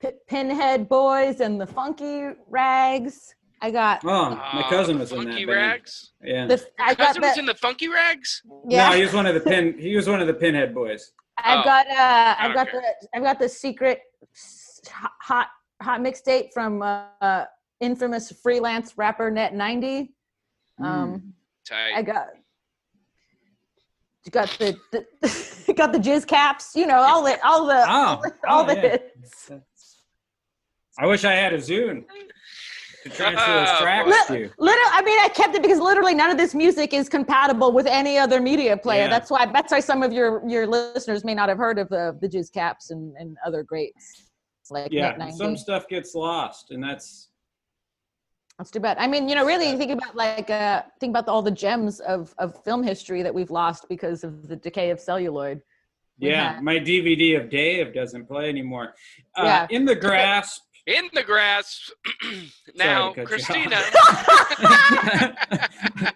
S2: P- Pinhead Boys and the Funky Rags. I got
S4: Oh, my
S3: Uh,
S4: cousin was in
S3: Funky
S4: that band.
S3: Rags.
S4: Yeah.
S2: the I got
S3: Cousin was
S2: the
S3: in the Funky Rags.
S2: yeah.
S4: No, he was one of the pin. He was one of the Pinhead boys.
S2: I've
S3: Oh,
S2: got uh I've got
S3: okay.
S2: the I've got the secret hot hot mixtape from uh, infamous freelance rapper Net 90. Um I
S3: Tight.
S2: got got the, the got the jizz caps, you know, all the all the
S4: Oh,
S2: all
S4: oh,
S2: the
S4: yeah.
S2: hits.
S4: I wish I had a Zune to transfer those
S3: Oh,
S4: tracks
S2: boy.
S4: to.
S2: Literally, I mean, I kept it because literally none of this music is compatible with any other media player.
S4: Yeah.
S2: That's why that's why some of your your listeners may not have heard of the the jizz caps and, and other greats like
S4: Yeah, some stuff gets lost, and that's
S2: That's too bad. I mean, you know, really think about like uh think about all the gems of of film history that we've lost because of the decay of celluloid.
S4: Yeah.
S2: had-
S4: My DVD of Dave doesn't play anymore. Uh,
S2: Yeah.
S4: In the grasp.
S3: In the grass. now,
S4: cut
S3: Christina.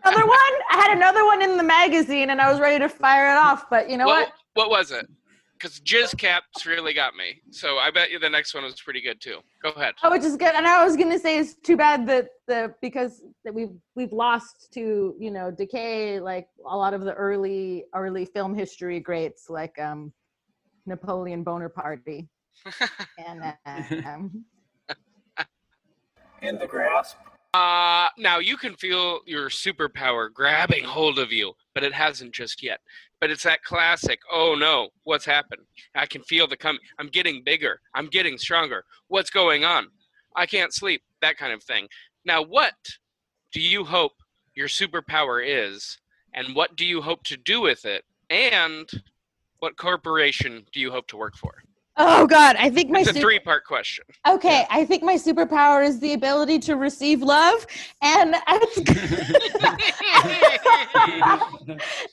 S2: Another one? I had another one in the magazine and I was ready to fire it off, but you know
S3: what,
S2: what?
S3: what was it? Because Jizz Caps really got me. So I bet you the next one was pretty good too. Go ahead.
S2: Oh, which is good, and I was gonna say it's too bad that the because that we've we've lost to you know decay like a lot of the early early film history greats like um Napoleon Bonaparte and uh, um,
S4: In the grasp.
S3: Uh, now you can feel your superpower grabbing hold of you, but it hasn't just yet. But it's that classic, oh no, what's happened? I can feel the coming. I'm getting bigger. I'm getting stronger. What's going on? I can't sleep. That kind of thing. Now, what do you hope your superpower is? And what do you hope to do with it? And what corporation do you hope to work for?
S2: Oh god I think my
S3: It's a
S2: super-
S3: three part question.
S2: okay I think my superpower is the ability to receive love and and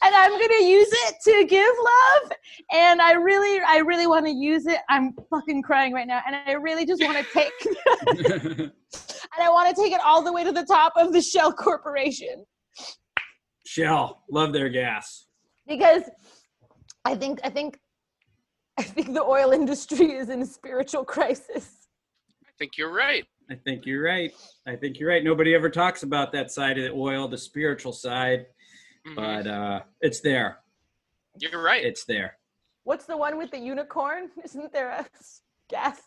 S2: I'm gonna use it to give love. And I really, I really want to use it. I'm fucking crying right now, and I really just want to take, and I want to take it all the way to the top of the Shell Corporation
S4: Shell, love their gas.
S2: because I think, I think, I think the oil industry is in a spiritual crisis.
S3: I think you're right.
S4: I think you're right. I think you're right. Nobody ever talks about that side of the oil, the spiritual side,
S3: Mhm.
S4: but uh, it's there.
S3: You're right.
S4: It's there.
S2: What's the one with the unicorn? Isn't there a gas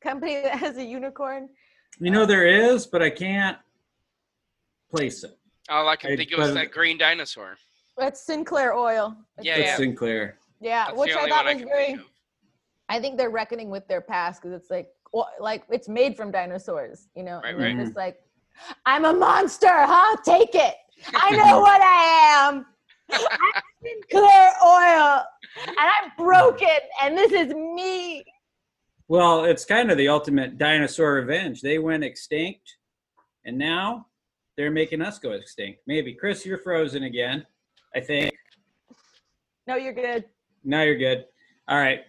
S2: company that has a unicorn?
S4: You know there is, but I can't place it.
S3: All I can
S4: I-
S3: think of is that green dinosaur.
S2: That's Sinclair Oil. That's
S3: Yeah,
S2: the-
S3: yeah.
S4: Sinclair.
S2: Yeah,
S3: That's
S2: which I thought
S3: one I
S2: was
S3: can
S2: very.
S3: think.
S2: I think they're reckoning with their past because it's like, well, like it's made from dinosaurs, you know.
S3: Right,
S2: and it's like, I'm a monster, huh? Take it. I know what I am. I'm clear Oil, and I'm broken, and this is me.
S4: Well, it's kind of the ultimate dinosaur revenge. They went extinct, and now they're making us go extinct. Maybe. Chris, you're frozen again. I think.
S5: No, you're good.
S4: Now you're good. All right.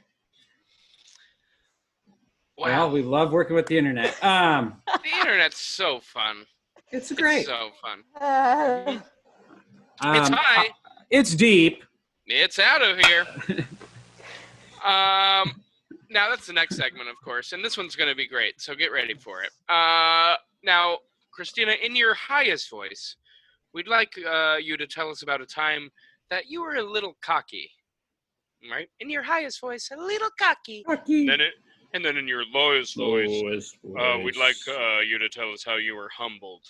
S3: Wow.
S4: Well, we love working with the internet. Um,
S3: the internet's so fun.
S4: it's great.
S3: It's so fun.
S5: Uh,
S3: It's
S4: Um,
S3: high.
S4: It's deep.
S3: It's out of here. um, now that's the next segment, of course, and this one's going to be great. So get ready for it. Uh, now, Christina, in your highest voice, we'd like uh, you to tell us about a time that you were a little cocky, right? In your highest voice, a little cocky. Then it, and then in your lowest voice, uh, we'd like uh, you to tell us how you were humbled.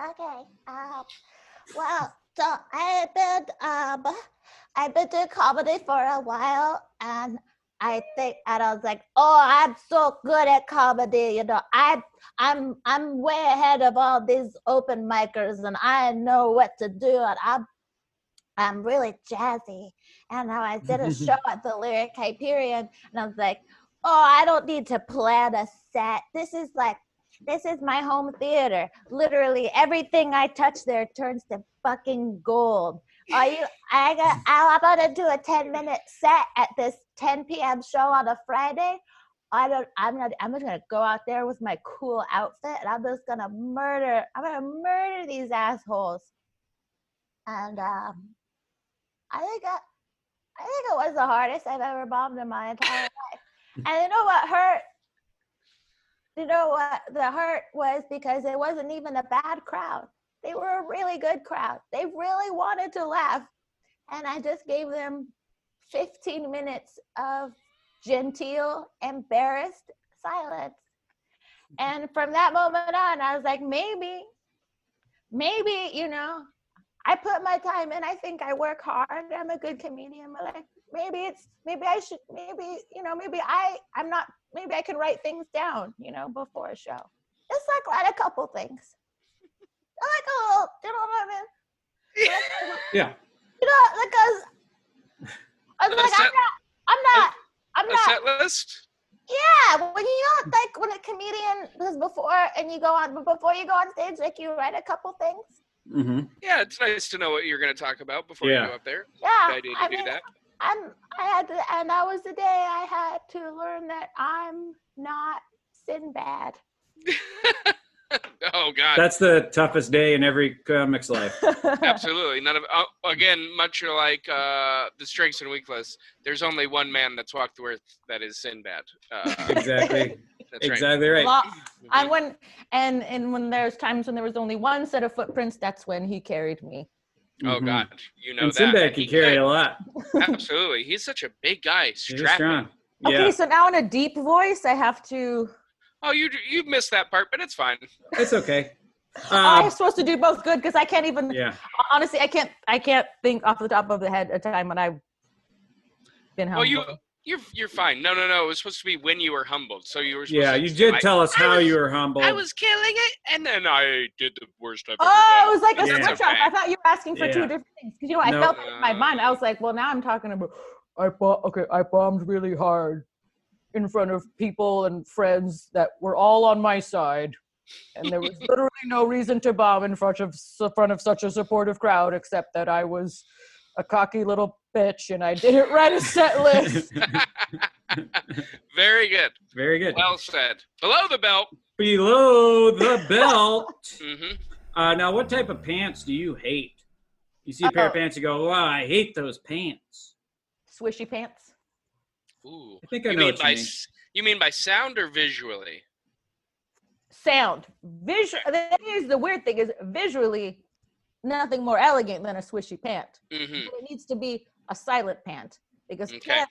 S2: Okay. Um, well, so I've been um, I've been doing comedy for a while, and I think, and I was like, oh, I'm so good at comedy. You know, I I'm I'm way ahead of all these open micers, and I know what to do, and I'm I'm really jazzy. And now I did a show at the Lyric Hyperion, and I was like, oh, I don't need to plan a set. This is like this is my home theater. Literally everything I touch there turns to fucking gold. Are you? I got. I'm gonna do a 10 minute set at this 10 p.m. show on a Friday. I don't. I'm not. I'm just gonna go out there with my cool outfit, and I'm just gonna murder. I'm gonna murder these assholes. And um, I think I, I think it was the hardest I've ever bombed in my entire life. And you know what hurt? you know what the hurt was? Because it wasn't even a bad crowd. They were a really good crowd. They really wanted to laugh. And i just gave them 15 minutes of genteel embarrassed silence. And from that moment on i was like maybe maybe you know i put my time in i think i work hard i'm a good comedian but like maybe it's maybe i should maybe you know maybe i i'm not maybe I can write things down, you know, before a show. Just like write a couple things. Like oh, a little, you know what I mean? Like,
S4: Yeah.
S2: You know, because I was
S3: A
S2: like, I'm not, I'm not, I'm
S3: A
S2: not.
S3: set list?
S2: Yeah, when you know, like when a comedian does before and you go on, but before you go on stage, like you write a couple things.
S4: Hmm
S3: Yeah, it's nice to know what you're going to talk about before
S4: Yeah.
S3: you go up there.
S2: Yeah,
S3: Good idea to
S2: I
S3: do
S2: mean,
S3: that.
S2: I'm, I had to, and that was the day I had to learn that I'm not Sinbad.
S3: oh God,
S4: That's the toughest day in every comic's life.
S3: absolutely none of. Oh, again, much like uh, the strengths and weaknesses, there's only one man that's walked the earth that is Sinbad. Uh,
S4: Exactly.
S3: That's
S4: exactly right.
S5: Lo-
S3: Mhm.
S5: and when and and when there's times when there was only one set of footprints, that's when he carried me.
S3: Oh
S4: Mhm.
S3: God, you know
S4: and
S3: that.
S4: Sinbad can
S3: he
S4: carry
S3: can.
S4: a lot.
S3: Absolutely, he's such a big guy. Strapping.
S4: strong.
S5: Okay, so now in a deep voice, I have to.
S3: Oh, you you missed that part, but it's fine.
S4: it's okay.
S5: oh, I'm supposed to do both good because I can't even.
S4: yeah,
S5: Honestly, I can't. I can't think off the top of the head a time when I've been humble.
S3: Well, you you're you're fine. No, no, no. It was supposed to be when you were humbled. So you were. Supposed
S4: yeah.
S3: to
S4: You did
S3: like,
S4: tell us
S3: I
S4: how
S3: was-
S4: you were humbled.
S3: I was killing it, and then I did the worst I've
S5: Oh,
S3: done.
S5: it was like a
S3: But that's
S5: switch off. I thought you were asking for two different things because you know I
S4: No.
S5: felt it in my mind. I was like, well, now I'm talking about. I bought okay. I bombed really hard in front of people and friends that were all on my side, and there was literally no reason to bomb in front of in front of such a supportive crowd except that I was a cocky little bitch and I didn't write a set list.
S3: Very good.
S4: Very good.
S3: Well said. Below the belt.
S4: Below the belt.
S3: hmm
S4: Uh, now, what type of pants do you hate? You see a pair of
S5: Uh-oh.
S4: pants, you go, "Wow, I hate those pants."
S5: Swishy pants.
S3: Ooh.
S4: I think I
S3: you
S4: know
S3: mean
S4: what you
S3: by
S4: mean.
S3: you mean by sound or visually?
S5: sound visual here's the weird thing is visually nothing more elegant than a swishy pant
S3: hmm
S5: but it needs to be a silent pant because
S3: Okay.
S5: pant,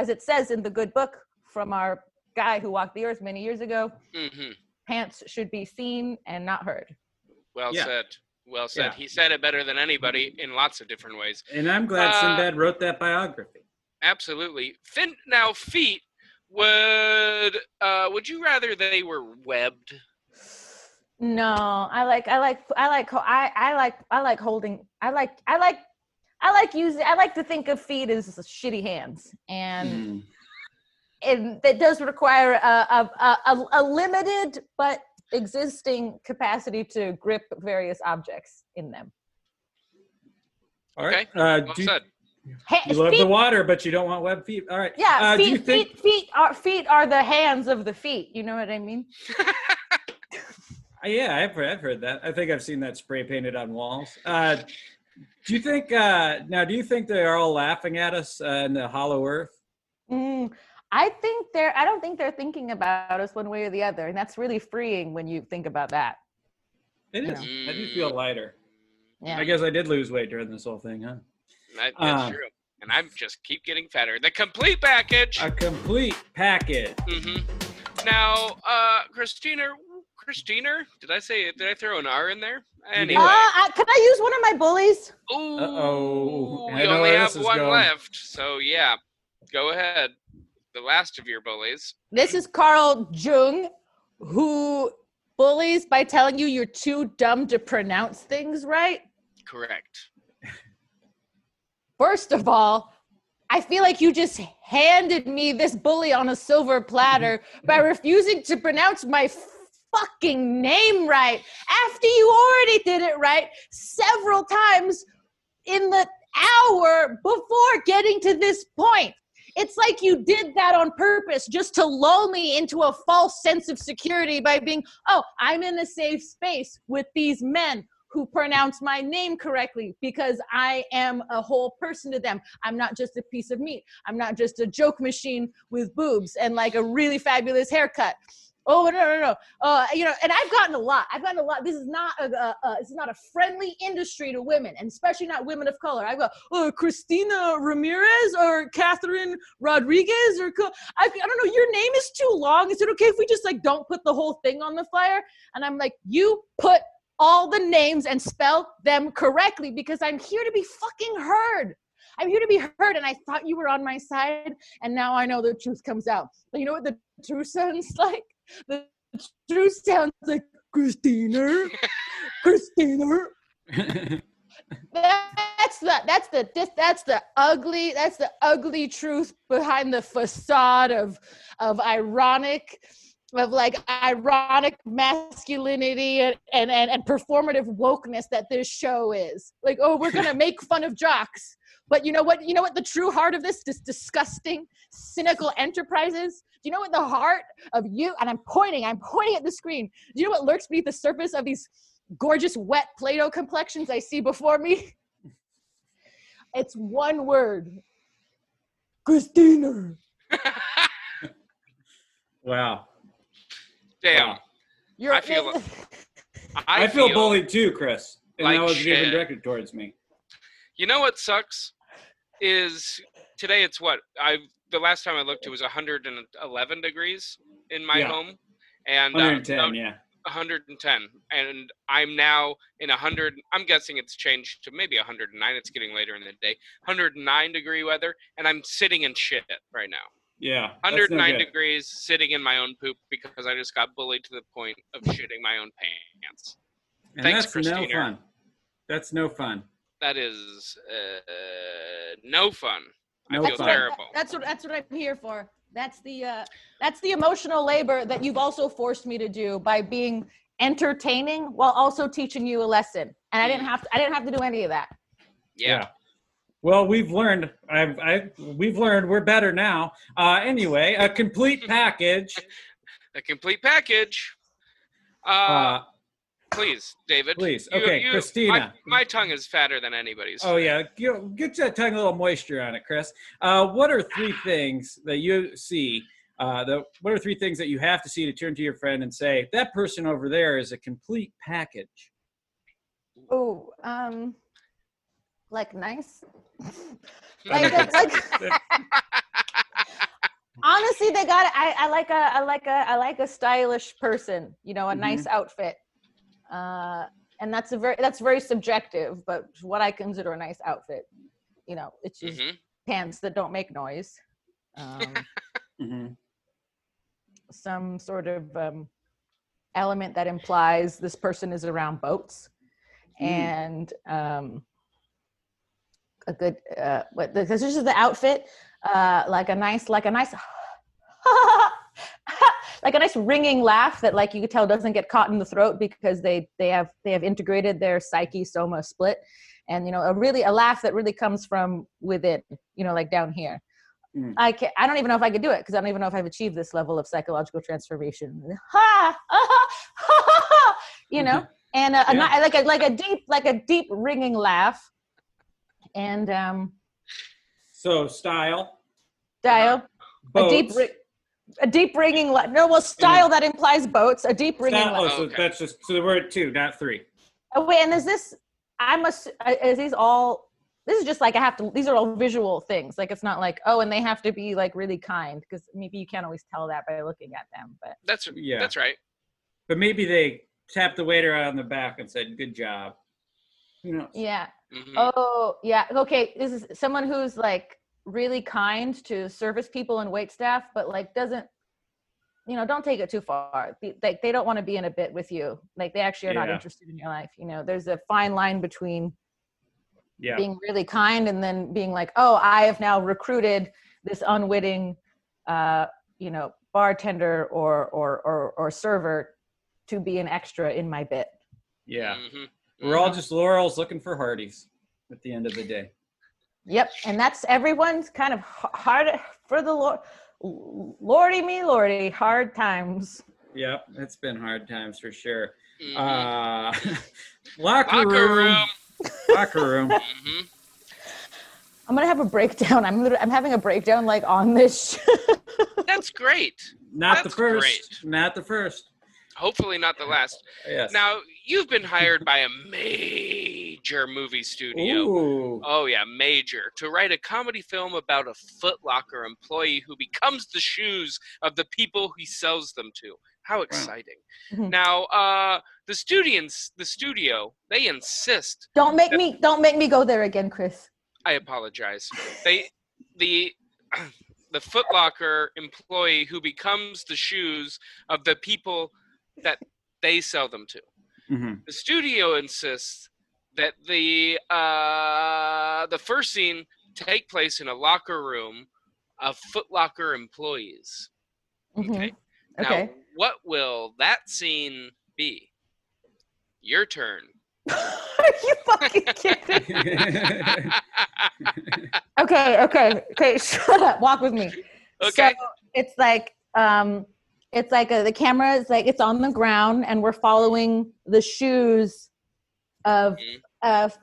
S5: as it says in the good book from our guy who walked the earth many years ago
S3: hmm
S5: pants should be seen and not heard
S3: Well
S4: Yeah.
S3: said. Well said.
S4: Yeah.
S3: He said it better than anybody in lots of different ways.
S4: And I'm glad
S3: Uh,
S4: Sinbad wrote that biography.
S3: Absolutely. Fin now feet would uh would you rather they were webbed?
S5: No i like i like i like i i like i like holding i like i like i like using i like to think of feet as shitty hands and
S4: Mm.
S2: and that does require a, a, a, a limited but existing capacity to grip various objects in them.
S4: All right.
S3: Okay.
S4: Uh,
S3: Well
S4: do you,
S3: said.
S2: Ha-
S4: you love
S2: feet-
S4: the water, but you don't want web feet. All right.
S2: yeah,
S4: Uh, do you
S2: feet,
S4: think?
S2: feet, feet are feet are the hands of the feet. You know what I mean?
S4: Uh, yeah, I've heard, I've heard that. I think I've seen that spray painted on walls. Uh, do you think uh, now? Do you think they are all laughing at us uh, in the Hollow Earth?
S2: Mm, I think they're. I don't think they're thinking about us one way or the other, and that's really freeing when you think about that.
S4: It is. I do feel lighter.
S2: Yeah.
S4: I guess I did lose weight during this whole thing, huh?
S3: That, that's
S4: Uh,
S3: true. And I just keep getting fatter. The complete package.
S4: A complete package.
S3: hmm Now, uh, Christina, Christina, did I say? Did I throw an R in there? Anyway.
S2: Uh, I, can I use one of my bullies?
S3: Ooh,
S4: Uh-oh. I
S3: We only have one
S4: going.
S3: left, so yeah, go ahead. The last of your bullies.
S2: This is Carl Jung, who bullies by telling you you're too dumb to pronounce things right.
S3: Correct.
S2: First of all, I feel like you just handed me this bully on a silver platter by refusing to pronounce my fucking name right after you already did it right several times in the hour before getting to this point. It's like you did that on purpose just to lull me into a false sense of security by being, oh, I'm in a safe space with these men who pronounce my name correctly because I am a whole person to them. I'm not just a piece of meat. I'm not just a joke machine with boobs and like a really fabulous haircut. Oh no no no! Uh, you know, and I've gotten a lot. I've gotten a lot. This is not a, a, a this is not a friendly industry to women, and especially not women of color. I go, oh, Christina Ramirez or Catherine Rodriguez or I, I don't know. Your name is too long. Is it okay if we just like don't put the whole thing on the flyer? And I'm like, you put all the names and spell them correctly because I'm here to be fucking heard. I'm here to be heard, and I thought you were on my side, and now I know the truth comes out. But you know what the truth sounds like? The truth sounds like Christina, Christina. That's the that's the this, that's the ugly that's the ugly truth behind the facade of of ironic of like ironic masculinity and, and, and, and performative wokeness that this show is. Like, oh, we're gonna make fun of jocks. But you know what? You know what the true heart of this, this disgusting, cynical enterprise is? Do you know what the heart of you, and I'm pointing, I'm pointing at the screen. Do you know what lurks beneath the surface of these gorgeous, wet Play-Doh complexions I see before me? It's one word. Christina.
S4: wow.
S3: Damn.
S2: You're
S3: I feel-
S4: I, feel, bullied too, Chris. And
S3: like
S4: that was even
S3: shit.
S4: directed towards me.
S3: You know what sucks is today it's what I the last time I looked it was 111 degrees in my
S4: Yeah.
S3: home and uh,
S4: 110,
S3: about
S4: yeah.
S3: 110 and I'm now in 100 I'm guessing it's changed to maybe 109 it's getting later in the day 109 degree weather and I'm sitting in shit right now
S4: Yeah. that's no
S3: 109 degrees sitting in my own poop because I just got bullied to the point of shitting my own pants
S4: And
S3: Thanks,
S4: that's
S3: Christina.
S4: no fun. That's no fun.
S3: That is uh, no fun
S4: No
S3: I feel
S4: fun.
S3: terrible
S2: That's what that's what I'm here for. That's the uh, that's the emotional labor that you've also forced me to do by being entertaining while also teaching you a lesson. And I didn't have to, I didn't have to do any of that.
S3: yeah.
S4: Well, we've learned. I've, I, we've learned. We're better now. Uh, anyway, a complete package.
S3: a complete package. Uh,
S4: Uh,
S3: please, David.
S4: please.
S3: You-
S4: Okay,
S3: you-
S4: Christina.
S3: My, my tongue is fatter than anybody's.
S4: oh yeah, get, get that tongue a little moisture on it, Chris. Uh, what are three things that you see? Uh, the, what are three things that you have to see to turn to your friend and say that person over there is a complete package?
S2: Oh, um like nice. like, like honestly they got I, I like a i like a i like a stylish person you know a nice outfit uh and that's a very that's very subjective but what i consider a nice outfit you know it's just
S3: Mhm.
S2: pants that don't make noise um
S4: hmm
S2: some sort of um element that implies this person is around boats
S4: Mm.
S2: and um a good uh what this is the outfit uh like a nice like a nice like a nice ringing laugh that like you could tell doesn't get caught in the throat because they they have they have integrated their psyche soma split. And you know a really a laugh that really comes from within you know like down here.
S4: Mm.
S2: i can i don't even know if i could do it because i don't even know if i've achieved this level of psychological transformation. Ha, ah, ha, ha, ha, you know? And a, a
S4: Yeah.
S2: ni- like a like a deep like a deep ringing laugh. And um
S4: So style.
S2: dial a deep ri- a deep ringing laugh no well style that implies boats a deep ringing
S4: Style-
S2: laugh
S4: oh, so
S3: Okay.
S4: that's just so we're at two, not three.
S2: Oh, wait, and is this? I must. uh, Is these all? This is just like I have to. These are all visual things. Like it's not like oh, and they have to be like really kind because maybe you can't always tell that by looking at them. But
S3: That's
S4: Yeah.
S3: that's right.
S4: But maybe they tapped the waiter on the back and said, "Good job." You know.
S2: yeah.
S3: Mhm.
S2: Oh yeah. Okay. This is someone who's like really kind to service people and wait staff, but like doesn't. You know, don't take it too far. They- Like they don't want to be in a bit with you. Like they actually are not interested in your life. You know, there's a fine line between
S4: Yeah.
S2: being really kind and then being like oh i have now recruited this unwitting uh you know bartender or or or, or server to be an extra in my bit
S4: Yeah.
S3: Mhm.
S4: We're all just laurels looking for Hardee's at the end of the day.
S2: Yep and that's everyone's kind of hard for the lord lordy me lordy hard times
S4: Yep, it's been hard times for sure.
S3: Mhm.
S4: Uh, locker,
S3: Locker
S4: room.
S3: room.
S4: Locker room.
S3: Mhm.
S2: i'm gonna have a breakdown i'm i'm having a breakdown like on this
S3: That's great.
S4: Not the first.
S3: great.
S4: Not the first.
S3: Hopefully not the last.
S4: Yes.
S3: Now you've been hired by a major movie studio.
S4: Ooh.
S3: Oh yeah, major to write a comedy film about a Foot Locker employee who becomes the shoes of the people he sells them to. How exciting!
S2: Mhm.
S3: Now, uh, the studios, the studio, they insist.
S2: don't make me don't make me go there again chris
S3: I apologize. They, the, the Foot Locker employee who becomes the shoes of the people that they sell them to.
S4: Mhm.
S3: the studio insists that the uh, the first scene take place in a locker room of Foot Locker employees.
S2: Mhm.
S3: Okay. Now,
S2: okay
S3: what will that scene be? Your turn.
S2: are you fucking kidding okay okay okay shut up walk with me
S3: Okay.
S2: so it's like um it's like a, the camera is like it's on the ground and we're following the shoes of
S3: Mhm.
S2: Of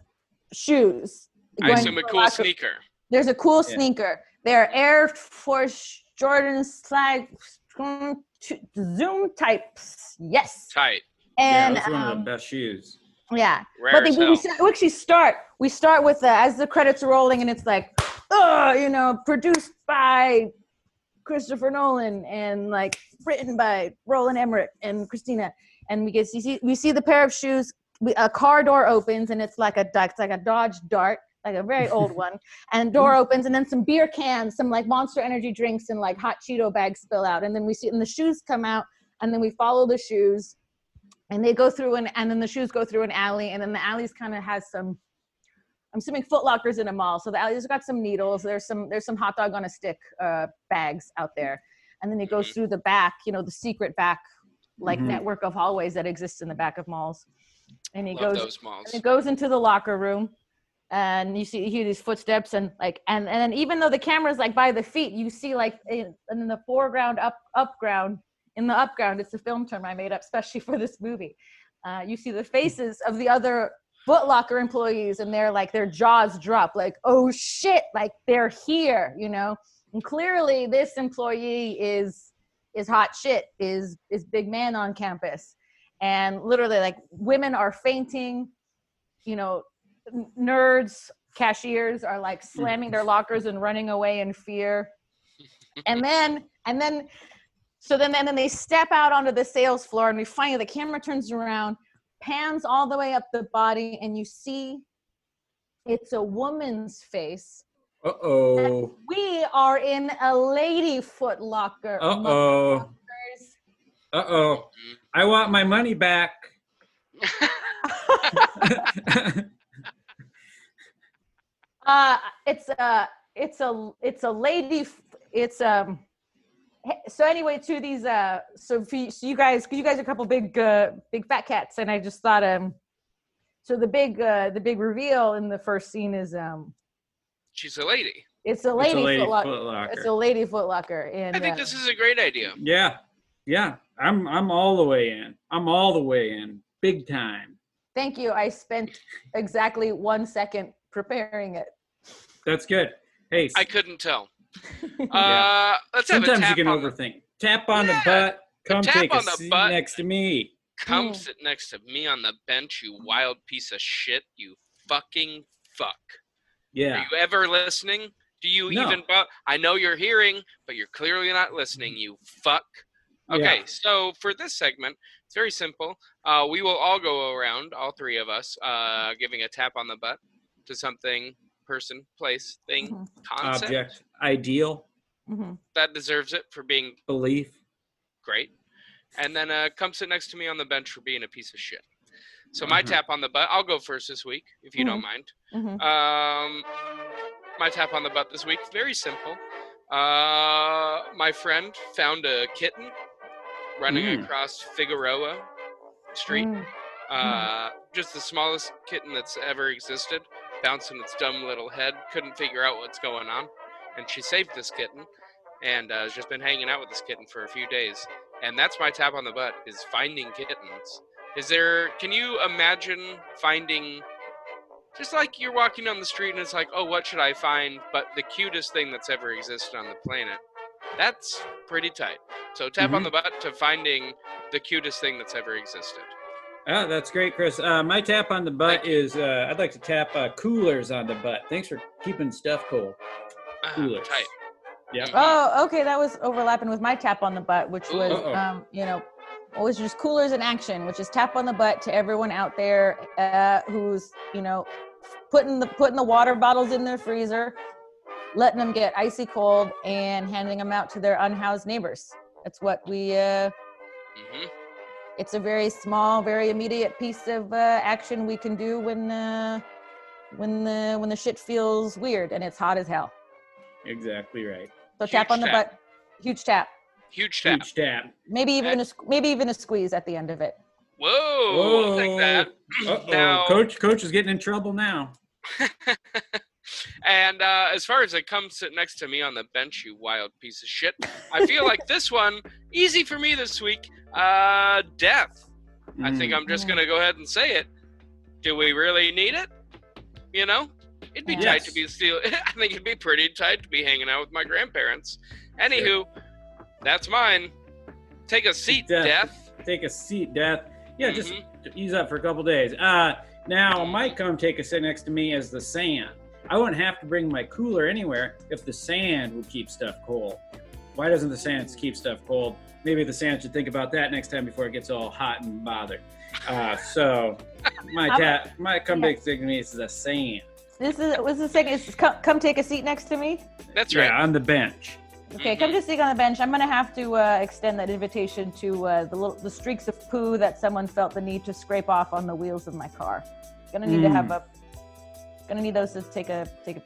S2: shoes
S3: I assume a cool sneaker.
S2: there's a cool
S4: Yeah.
S2: sneaker they're air force jordan slide zoom types yes
S3: Tight.
S4: yeah,
S2: and
S4: that's one of
S2: um,
S4: the best shoes.
S2: yeah
S3: Rare
S2: but they, we,
S3: hell.
S2: we actually start we start with the as the credits are rolling and it's like oh you know produced by christopher nolan and like written by roland emmerich and christina and we get you see we see the pair of shoes we, a car door opens and it's like a it's like a dodge dart like a very old one and door opens and then some beer cans some like monster energy drinks and like hot cheeto bags spill out. And then we see and the shoes come out and then we follow the shoes and they go through an and then the shoes go through an alley and then the alley's kind of has some i'm assuming foot lockers in a mall. So the alley's got some needles. There's some there's some hot dog on a stick uh, bags out there. And then it goes
S3: Mhm.
S2: through the back you know the secret back like
S4: Mhm.
S2: network of hallways that exists in the back of malls and he
S3: Love
S2: goes and it goes into the locker room and you see you hear these footsteps and like and and then even though the camera's like by the feet you see like in, in the foreground up up ground in the up ground it's a film term i made up especially for this movie. Uh, you see the faces of the other Foot Locker employees and they're like their jaws drop like oh shit like they're here you know? And clearly this employee is is hot shit is is big man on campus and literally like women are fainting you know nerds cashiers are like slamming their lockers and running away in fear and then and then so then and then they step out onto the sales floor and we finally the camera turns around pans all the way up the body and you see it's a woman's face
S4: Uh oh.
S2: we are in a lady foot locker
S4: Uh oh. Uh oh. Motherfuckers. I want my money back.
S2: Uh, it's a, it's a, it's a lady. It's um, So anyway, to these, uh, so for you, so you guys, 'cause you guys are a couple big, uh, big fat cats, and I just thought, um, so the big, uh, the big reveal in the first scene is, um,
S3: She's a lady.
S2: it's a lady,
S4: It's
S2: lady,
S4: a lady
S2: footlocker.
S4: footlocker.
S2: It's a lady footlocker, and
S3: I think
S2: uh,
S3: this is a great idea.
S4: Yeah, yeah. I'm I'm all the way in. I'm all the way in, big time.
S2: thank you. I spent exactly one second preparing it.
S4: That's good. Hey,
S3: I couldn't tell.
S4: Yeah.
S3: Uh, let's have a
S4: sometimes you can
S3: on the-
S4: overthink. Tap on
S3: Yeah,
S4: the butt. Come
S3: tap
S4: take a
S3: the
S4: seat
S3: butt.
S4: next to me.
S3: Come
S2: Mm.
S3: sit next to me on the bench, you wild piece of shit. You fucking fuck.
S4: Yeah.
S3: Are you ever listening? Do you
S4: No.
S3: even? Bu- I know you're hearing, but you're clearly not listening. You fuck. Okay,
S4: Yeah.
S3: so for this segment, it's very simple. Uh, we will all go around, all three of us, uh, giving a tap on the butt to something, person, place, thing,
S2: Mhm.
S3: concept
S4: Object. Ideal.
S2: Mhm.
S3: that deserves it for being
S4: Belief.
S3: great, and then uh, come sit next to me on the bench for being a piece of shit. So my
S4: Mhm.
S3: tap on the butt. I'll go first this week, if you don't mind.
S2: Mhm.
S3: Um, my tap on the butt this week, very simple. Uh, my friend found a kitten running
S4: Mm.
S3: across Figueroa Street.
S2: Mm.
S3: Uh, just the smallest kitten that's ever existed, bouncing its dumb little head, couldn't figure out what's going on, and she saved this kitten, and uh, has just been hanging out with this kitten for a few days. And that's my tap on the butt is finding kittens. Is there? Can you imagine finding? Just like you're walking down the street and it's like, oh, what should I find? But the cutest thing that's ever existed on the planet. That's pretty tight. So tap on
S4: Mhm.
S3: the butt to finding the cutest thing that's ever existed.
S4: Oh, that's great, Chris. Uh, my tap on the butt is uh, I'd like to tap uh, coolers on the butt. Thanks for keeping stuff cool.
S3: Ah,
S4: Coolers.
S3: tight.
S4: Yep.
S2: Oh, okay. That was overlapping with my tap on the butt, which was, um, you know, always just coolers in action, which is tap on the butt to everyone out there uh, who's, you know, putting the putting the water bottles in their freezer, letting them get icy cold, and handing them out to their unhoused neighbors. That's what we. Uh,
S3: hmm
S2: it's a very small, very immediate piece of uh, action we can do when uh, when the when the shit feels weird and it's hot as hell.
S4: Exactly right.
S2: So tap on the
S3: tap.
S2: butt, huge tap.
S3: Huge tap.
S4: Huge tap.
S2: Maybe even a maybe even a squeeze at the end of it.
S3: Whoa, I'll take that.
S4: Uh-oh.
S3: Now-
S4: Coach, coach is getting in trouble now.
S3: and uh, as far as it comes sit next to me on the bench, you wild piece of shit, I feel like this one easy for me this week. Uh, death. I think
S4: Mm.
S3: I'm just gonna go ahead and say it. Do we really need it? You know, it'd be
S2: Yes.
S3: tight to be still. I think it'd be pretty tight to be hanging out with my grandparents. Anywho, that's mine. Take a seat,
S4: Death.
S3: death.
S4: take a seat, Death. Yeah, just
S3: Mhm.
S4: ease up for a couple days. Uh, now Mike come take a sit next to me as the sand. I wouldn't have to bring my cooler anywhere if the sand would keep stuff cold. Why doesn't the sand keep stuff cold? Maybe the sand should think about that next time before it gets all hot and bothered. Uh, so my
S2: How
S4: tap, my come
S2: Yeah.
S4: take to me is the sand.
S2: This is what's the second? It's come, come take a seat next to me.
S3: That's
S4: Yeah,
S3: right.
S4: on the bench.
S2: Okay, come to sit on the bench. I'm gonna have to uh, extend that invitation to uh, the little the streaks of poo that someone felt the need to scrape off on the wheels of my car. Gonna need to have
S4: Mm.
S2: a. Gonna need those to take a take a.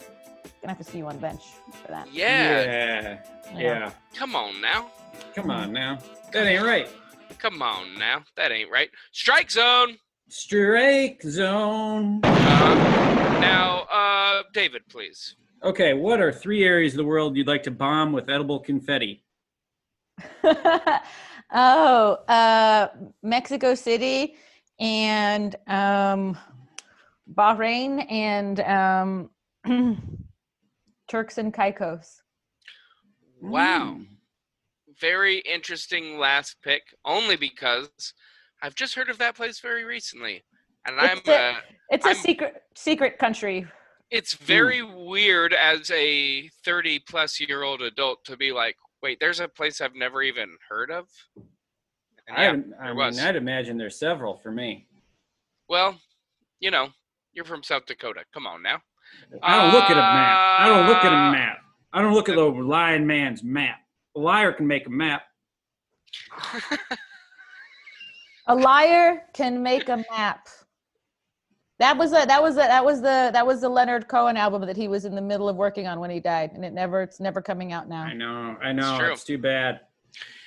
S2: Gonna have to see you on the bench for that.
S3: Yeah.
S4: yeah, yeah.
S3: Come on now.
S4: Come on now, that ain't right.
S3: Come on now. That ain't right. Strike zone.
S4: Strike zone.
S3: Uh, now, uh, David, please.
S4: Okay, what are three areas of the world you'd like to bomb with edible confetti?
S2: oh, uh, Mexico City and um, Bahrain and um, Turks and Caicos.
S3: Wow.
S4: Mm.
S3: Very interesting last pick, only because I've just heard of that place very recently. And I'm,
S2: It's a-
S3: uh,
S2: It's a
S3: I'm-
S2: secret secret country.
S3: it's very weird as a 30 plus year old adult to be like, wait, there's a place I've never even heard of? And yeah,
S4: I'd, I mean,
S3: was.
S4: I'd imagine there's several for me.
S3: well, you know, you're from South Dakota. Come on now.
S4: I don't look at a map. I don't look at
S3: Uh,
S4: a map. I don't look at the lying man's map. A liar can make a map.
S2: A liar can make a map. That was a, that was a, that was the that was the Leonard Cohen album that he was in the middle of working on when he died, and it never it's never coming out now.
S4: I know, I know.
S3: true.
S4: It's, too bad.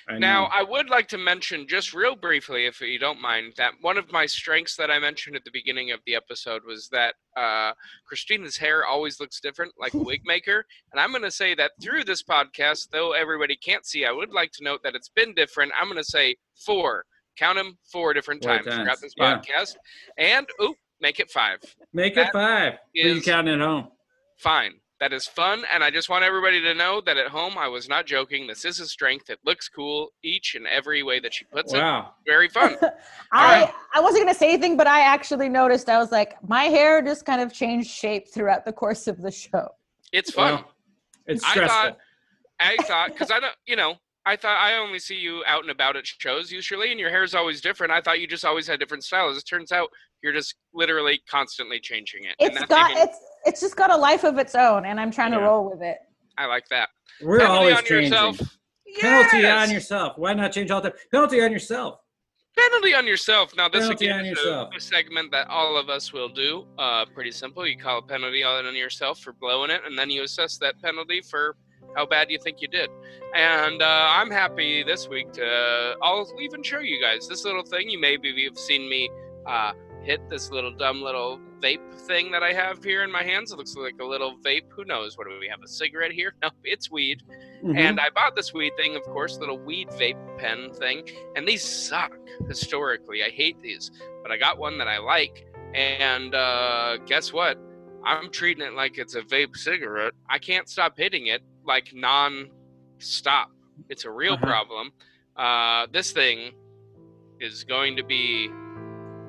S4: I
S3: Now. I would like to mention just real briefly, if you don't mind, that one of my strengths that I mentioned at the beginning of the episode was that uh, Christina's hair always looks different, like a wig maker. And I'm going to say that through this podcast, though everybody can't see, I would like to note that it's been different. I'm going to say four, count them four different
S4: Four
S3: times,
S4: times,
S3: throughout this
S4: yeah.
S3: podcast. And, oop, make it five.
S4: Make
S3: that
S4: it five. Are you
S3: is-
S4: counting at home?
S3: Fine. That is fun, and I just want everybody to know that at home I was not joking. This is a strength. It looks cool each and every way that she puts it.
S4: Wow.
S3: Very fun.
S2: I
S3: right.
S2: I wasn't gonna say anything, but I actually noticed. I was like, my hair just kind of changed shape throughout the course of the show.
S3: It's fun.
S4: Well, it's
S3: I thought- I thought because I don't, you know, I thought I only see you out and about at shows usually, and your hair is always different. I thought you just always had different styles. It turns out you're just literally constantly changing it. and that's
S2: got
S3: even-
S2: it's it's just got a life of its own, and I'm trying to roll with it.
S3: I like that.
S4: We're
S3: Penalty
S4: always
S3: on
S4: changing.
S3: yourself.
S4: Penalty
S3: Yes!
S4: on yourself. Why not change all the? Penalty on yourself.
S3: Penalty on yourself. Now this
S4: Penalty
S3: again is a, a segment that all of us will do. Uh, pretty simple. You call a penalty on yourself for blowing it, and then you assess that penalty for how bad you think you did. And uh, I'm happy this week to. I'll even show you guys this little thing. You maybe have seen me uh, hit this little dumb little vape thing that I have here in my hands. It looks like a little vape. Who knows? What do we have? A cigarette here? No, it's weed.
S4: Mhm.
S3: And I bought this weed thing, of course, little weed vape pen thing. And these suck historically. I hate these. But I got one that I like. And uh, guess what? I'm treating it like it's a vape cigarette. I can't stop hitting it like non stop. It's a real
S4: Uh-huh.
S3: problem. Uh, this thing is going to be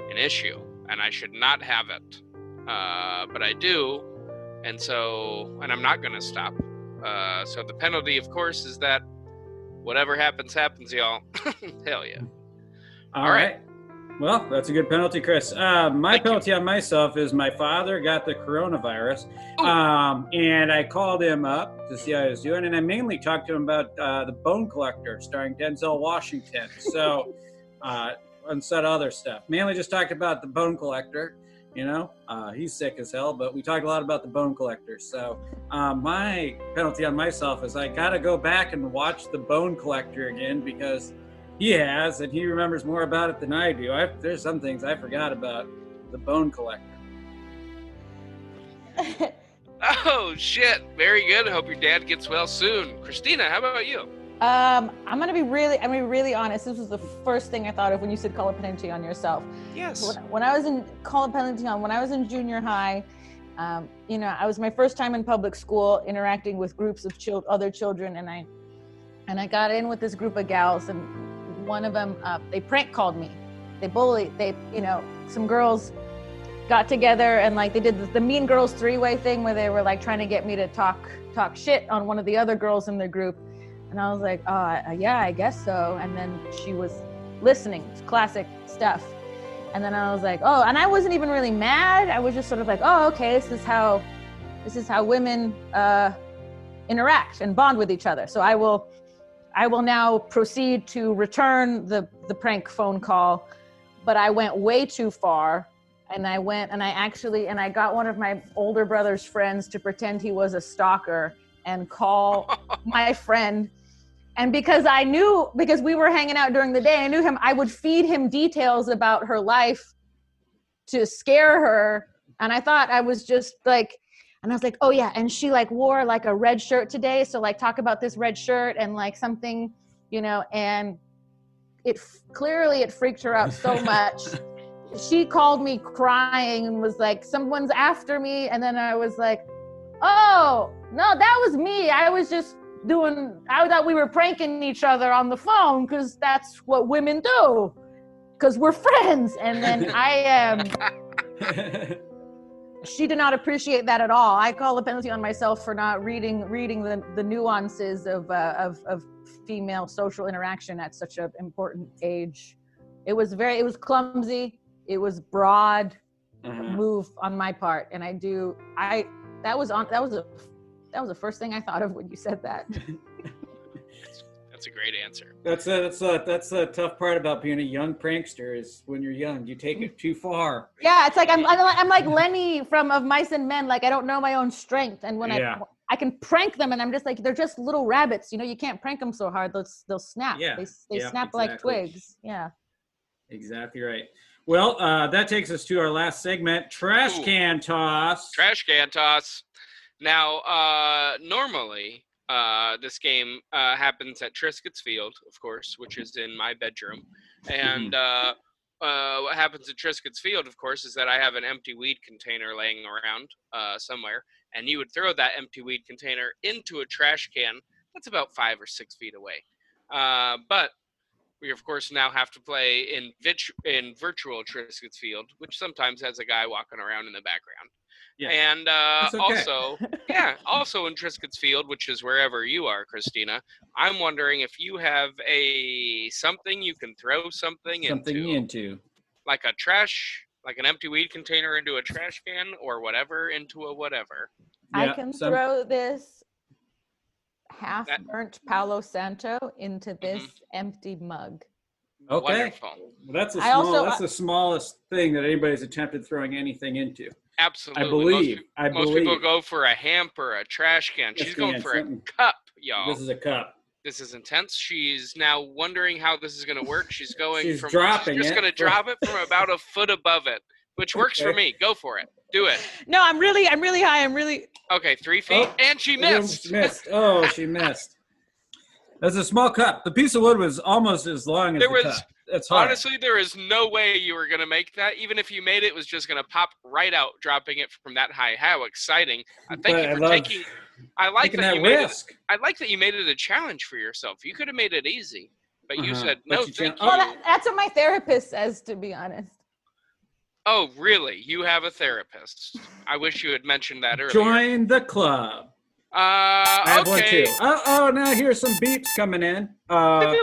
S3: an issue, and I should not have it. Uh, but I do. And so, and I'm not going to stop. Uh, so the penalty, of course, is that whatever happens, happens, y'all. Hell yeah.
S4: All
S3: All
S4: right. Well, that's a good penalty, Chris. Uh, my
S3: Thank you.
S4: penalty on myself is my father got the coronavirus, um, and I called him up to see how he was doing, and I mainly talked to him about uh, the Bone Collector, starring Denzel Washington. So, uh, and said other stuff. Mainly just talked about the Bone Collector. You know, uh, he's sick as hell, but we talked a lot about the Bone Collector. So, uh, my penalty on myself is I got to go back and watch the Bone Collector again because he has, and he remembers more about it than I do. I, there's some things I forgot about the Bone Collector.
S3: Oh, shit. Very good. Hope your dad gets well soon. Christina, how about you?
S2: Um, I'm gonna be really, I'm gonna be really honest. This was the first thing I thought of when you said call a penalty on yourself.
S3: Yes.
S2: When, when I was in call a penalty on, when I was in junior high, um, you know, I was my first time in public school interacting with groups of chil- other children, and I, and I got in with this group of gals, and one of them, uh, they prank called me. They bullied. They, you know, some girls got together and like they did the, the Mean Girls three-way thing where they were like trying to get me to talk talk shit on one of the other girls in their group. And I was like, oh, uh, yeah, I guess so. And then she was listening, classic stuff. And then I was like, oh, and I wasn't even really mad. I was just sort of like, oh, okay, this is how, this is how women uh, interact and bond with each other. So I will, I will now proceed to return the the prank phone call, but I went way too far. And I went and I actually and I got one of my older brother's friends to pretend he was a stalker and call my friend and because I knew, because we were hanging out during the day, I knew him, I would feed him details about her life to scare her. And I thought I was just like, and I was like, oh yeah. And she like wore like a red shirt today. So like talk about this red shirt and like something, you know, and it clearly it freaked her out so much. she called me crying and was like, someone's after me. And then I was like, oh, no, that was me. I was just doing i thought we were pranking each other on the phone because that's what women do because we're friends. And then i um she did not appreciate that at all. I call a penalty on myself for not reading reading the, the nuances of, uh, of of female social interaction at such an important age. It was very it was clumsy. It was broad
S4: Mhm.
S2: move on my part. And i do i that was on that was a that was the first thing i thought of when you said that
S3: That's That's a great answer.
S4: That's a, that's a, that's the tough part about being a young prankster is when you're young, you take it too far.
S6: Yeah, it's like I'm, I'm like- I'm like Lenny from Of Mice and Men. Like I don't know my own strength, and when
S4: Yeah.
S6: I I can prank them, and I'm just like they're just little rabbits. You know, you can't prank them so hard; they'll they'll snap.
S4: Yeah,
S6: they they
S4: yeah,
S6: snap like twigs. Yeah.
S4: Exactly right. Well, uh, that takes us to our last segment, trash
S3: Ooh.
S4: can toss.
S3: Trash can toss. Now, uh, normally, uh, this game uh, happens at Triscuit's Field, of course, which is in my bedroom. And uh, uh, what happens at Triscuit's Field, of course, is that I have an empty weed container laying around uh, somewhere, and you would throw that empty weed container into a trash can that's about five or six feet away. Uh, but we, of course, now have to play in, vit- in virtual Triscuit's Field, which sometimes has a guy walking around in the background.
S4: Yeah.
S3: And uh,
S4: okay.
S3: also, yeah, also in Triscuit's Field, which is wherever you are, Christina. I'm wondering if you have a something you can throw something,
S4: Something
S3: into,
S4: into.
S3: like a trash, like an empty weed container into a trash can, or whatever into a whatever.
S6: I can
S4: some-
S6: throw this half
S3: That-
S6: burnt Palo Santo into
S3: Mm-hmm.
S6: this empty mug.
S4: Okay.
S3: Wonderful,
S4: Well, that's the
S6: I
S4: small,
S6: also-
S4: that's the smallest thing that anybody's attempted throwing anything into.
S3: Absolutely.
S4: I believe.
S3: Most,
S4: I
S3: most
S4: believe.
S3: people go for a hamper, a trash can. She's
S4: Trash
S3: going
S4: can,
S3: for a cup, y'all.
S4: This is a cup.
S3: this is intense. She's now wondering how this is going to work. She's going
S4: She's
S3: from
S4: dropping
S3: she's just going to drop it from about a foot above it, which works for me. Go for it. Do it.
S6: No, I'm really, I'm really high. I'm really.
S3: Okay, three feet,
S4: Oh,
S3: and she missed.
S4: missed. Oh, she missed. That's a small cup. The piece of wood was almost as long as
S3: There
S4: the
S3: was-
S4: cup. That's hard.
S3: Honestly, there is no way you were going to make that. Even if you made it, it was just going to pop right out, dropping it from that high. How exciting! Uh, thank
S4: But
S3: you
S4: I
S3: for
S4: love
S3: taking. I like that,
S4: that
S3: you made it. I like that you made it a challenge for yourself. You could have made it easy, but you
S4: Uh-huh.
S3: said no.
S4: you
S3: Thank you.
S6: Well, that, that's what my therapist says, to be honest.
S3: Oh, really? You have a therapist? I wish you had mentioned that earlier.
S4: Join the club.
S3: Uh,
S4: I have one
S3: okay.
S4: too. Oh, oh, now here's some beeps coming in. Uh,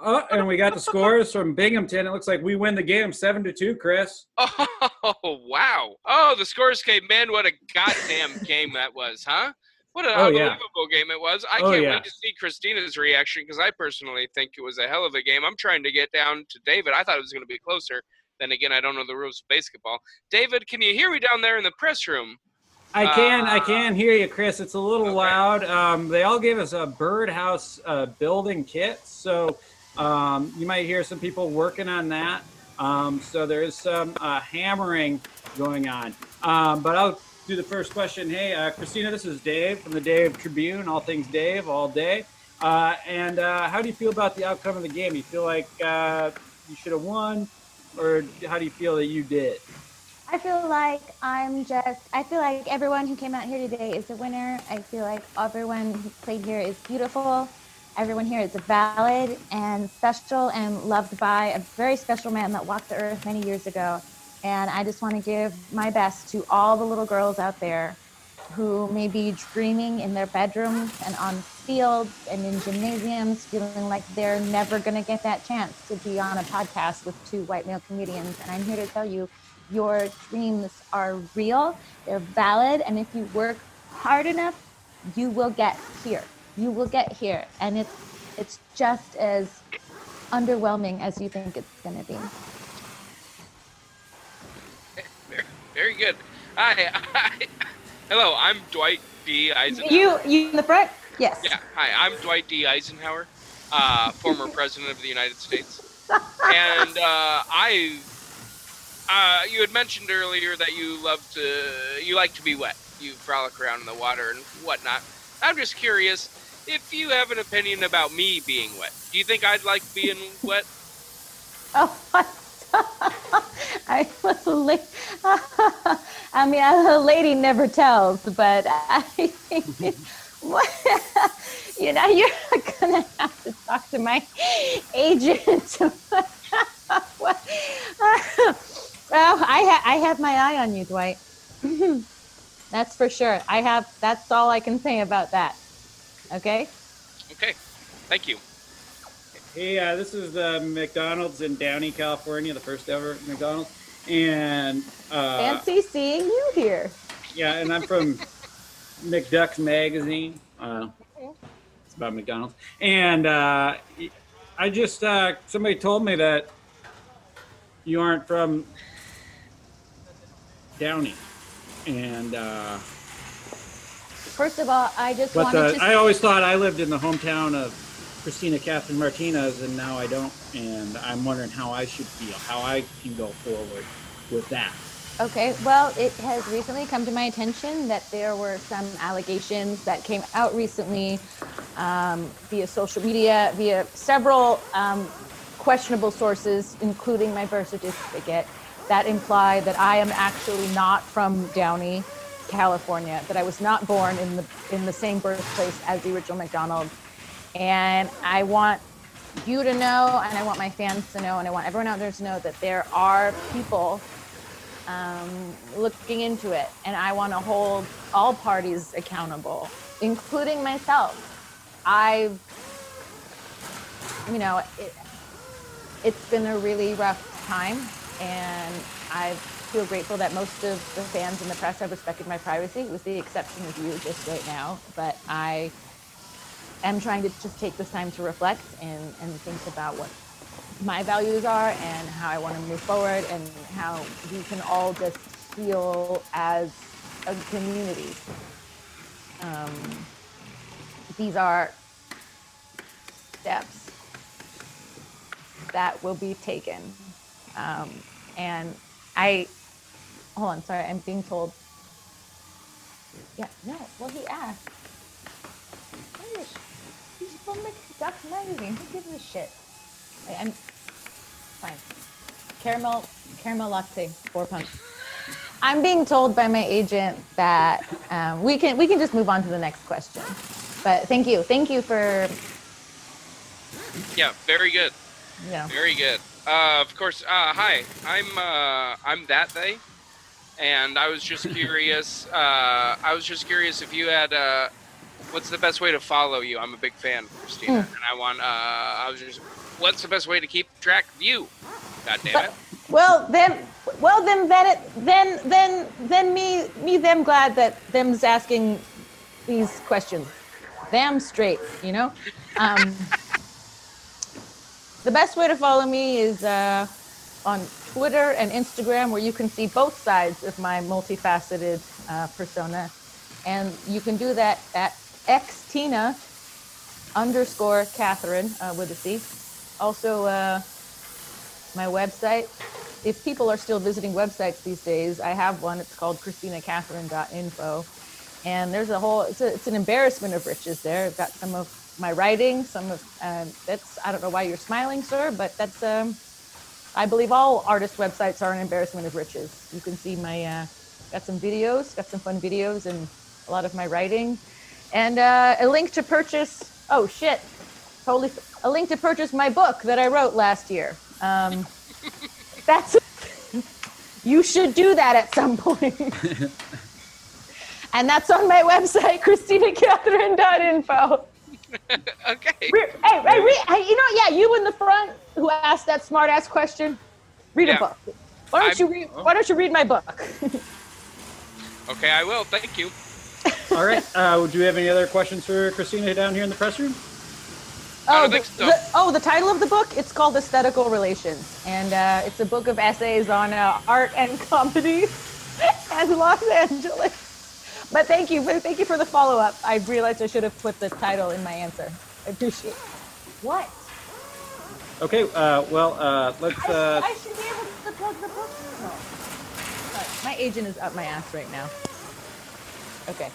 S4: oh, and we got the scores from Binghamton. It looks like we win the game seven to two, Chris.
S3: Oh wow! Oh, the scores came. Man, what a goddamn game that was, huh? What an
S4: Oh, yeah.
S3: unbelievable game it was. I
S4: Oh,
S3: can't
S4: yeah.
S3: wait to see Christina's reaction because I personally think it was a hell of a game. I'm trying to get down to David. I thought it was going to be closer. Then again, I don't know the rules of basketball. David, can you hear me down there in the press room?
S4: I can, I
S3: Uh,
S4: can hear you, Chris. It's a little
S3: okay.
S4: loud. Um, they all gave us a birdhouse uh, building kit, so um, you might hear some people working on that. Um, so there is some uh, hammering going on. Um, but I'll do the first question. Hey, uh, Christina, this is Dave from the Dave Tribune. All things Dave, all day. Uh, and uh, how do you feel about the outcome of the game? You feel like uh, you should have won, or how do you feel that you did?
S2: I feel like I'm just, I feel like everyone who came out here today is a winner. I feel like everyone who played here is beautiful. Everyone here is valid and special and loved by a very special man that walked the earth many years ago. And I just want to give my best to all the little girls out there who may be dreaming in their bedrooms and on fields and in gymnasiums, feeling like they're never going to get that chance to be on a podcast with two white male comedians. And I'm here to tell you, your dreams are real, they're valid, and if you work hard enough, you will get here. You will get here, and it's it's just as underwhelming as you think it's going to be.
S3: Very, very good. Hi, hi. Hello, I'm Dwight D. Eisenhower.
S6: You, you in the front? Yes.
S3: Yeah, hi, I'm Dwight D. Eisenhower, uh, former president of the United States. And uh, I, uh, you had mentioned earlier that you love to, you like to be wet. You frolic around in the water and whatnot. I'm just curious if you have an opinion about me being wet. Do you think I'd like being wet?
S2: Oh, I was a lady. I mean, a lady never tells, but I think what, you know you're gonna have to talk to my agent. What- well, I ha- I have my eye on you, Dwight. that's for sure. I have. That's all I can say about that. Okay.
S3: Okay, thank you.
S4: Hey, uh, this is the McDonald's in Downey, California, the first ever McDonald's, and uh,
S2: Fancy seeing you here.
S4: yeah, and I'm from McDuck's magazine. Uh, it's about McDonald's. And uh, I just uh, somebody told me that you aren't from Downey, and uh,
S2: First of all, I just
S4: but
S2: wanted
S4: the,
S2: to
S4: I always thought I lived in the hometown of Christina Catherine Martinez, and now I don't. And I'm wondering how I should feel, how I can go forward with that.
S2: Okay, well, it has recently come to my attention that there were some allegations that came out recently um, via social media, via several um, questionable sources, including my birth certificate, that imply that I am actually not from Downey, California, that I was not born in the in the same birthplace as the original McDonald. And I want you to know, and I want my fans to know, and I want everyone out there to know that there are people um, looking into it, and I want to hold all parties accountable, including myself. I've, you know, it, it's been a really rough time, and I feel grateful that most of the fans and the press have respected my privacy, with the exception of you just right now. But I am trying to just take this time to reflect and, and think about what my values are and how I want to move forward and how we can all just heal as a community. Um, these are steps that will be taken. Um, and I, hold on, sorry, I'm being told. Yeah, no, well, he asked. He's from Ducks Magazine. Who gives a shit? I'm fine. Caramel, caramel latte, four pumps. I'm being told by my agent that um, we can we can just move on to the next question. But thank you, thank you for
S3: Yeah, very good.
S2: Yeah.
S3: Very good. Uh, of course. Uh, hi, I'm uh, I'm that they, and I was just curious. Uh, I was just curious if you had. Uh, what's the best way to follow you? I'm a big fan, Christina, and I want. Uh, I was just. What's the best way to keep track of you? God damn it.
S2: Well then, well then, then it, then then then me me them glad that them's asking these questions. Them straight, you know. Um, the best way to follow me is uh, on Twitter and Instagram, where you can see both sides of my multifaceted uh, persona, and you can do that at xtina underscore Catherine uh, with a C. Also. Uh, my website. If people are still visiting websites these days, I have one. It's called ChristinaCatherine.info. And there's a whole, it's, a, it's an embarrassment of riches there. I've got some of my writing, some of, um, that's, I don't know why you're smiling, sir, but that's, um, I believe all artist websites are an embarrassment of riches. You can see my, uh, got some videos, got some fun videos and a lot of my writing. And uh, a link to purchase, oh shit, totally, a link to purchase my book that I wrote last year. Um, that's you should do that at some point. and that's on my website, ChristinaCatherine.info.
S3: okay.
S2: Re- hey, hey, re- hey, you know, yeah, you in the front who asked that smart ass question, read
S3: Yeah.
S2: a book. Why don't
S3: I'm-
S2: you read? Why don't you read my book?
S3: Okay, I will. Thank you.
S4: All right. Uh, do you have any other questions for Christina down here in the press room?
S3: I don't
S2: the,
S3: so.
S2: the- oh, the title of the book? It's called Aesthetical Relations, and uh, it's a book of essays on uh, art and comedy and Los Angeles. But thank you, but thank you for the follow up. I realized I should have put the title in my answer. I appreciate. It. What?
S4: Okay. Uh, well, uh, let's.
S2: I,
S4: Uh,
S2: I should be able to plug the book. No. My agent is up my ass right now. Okay.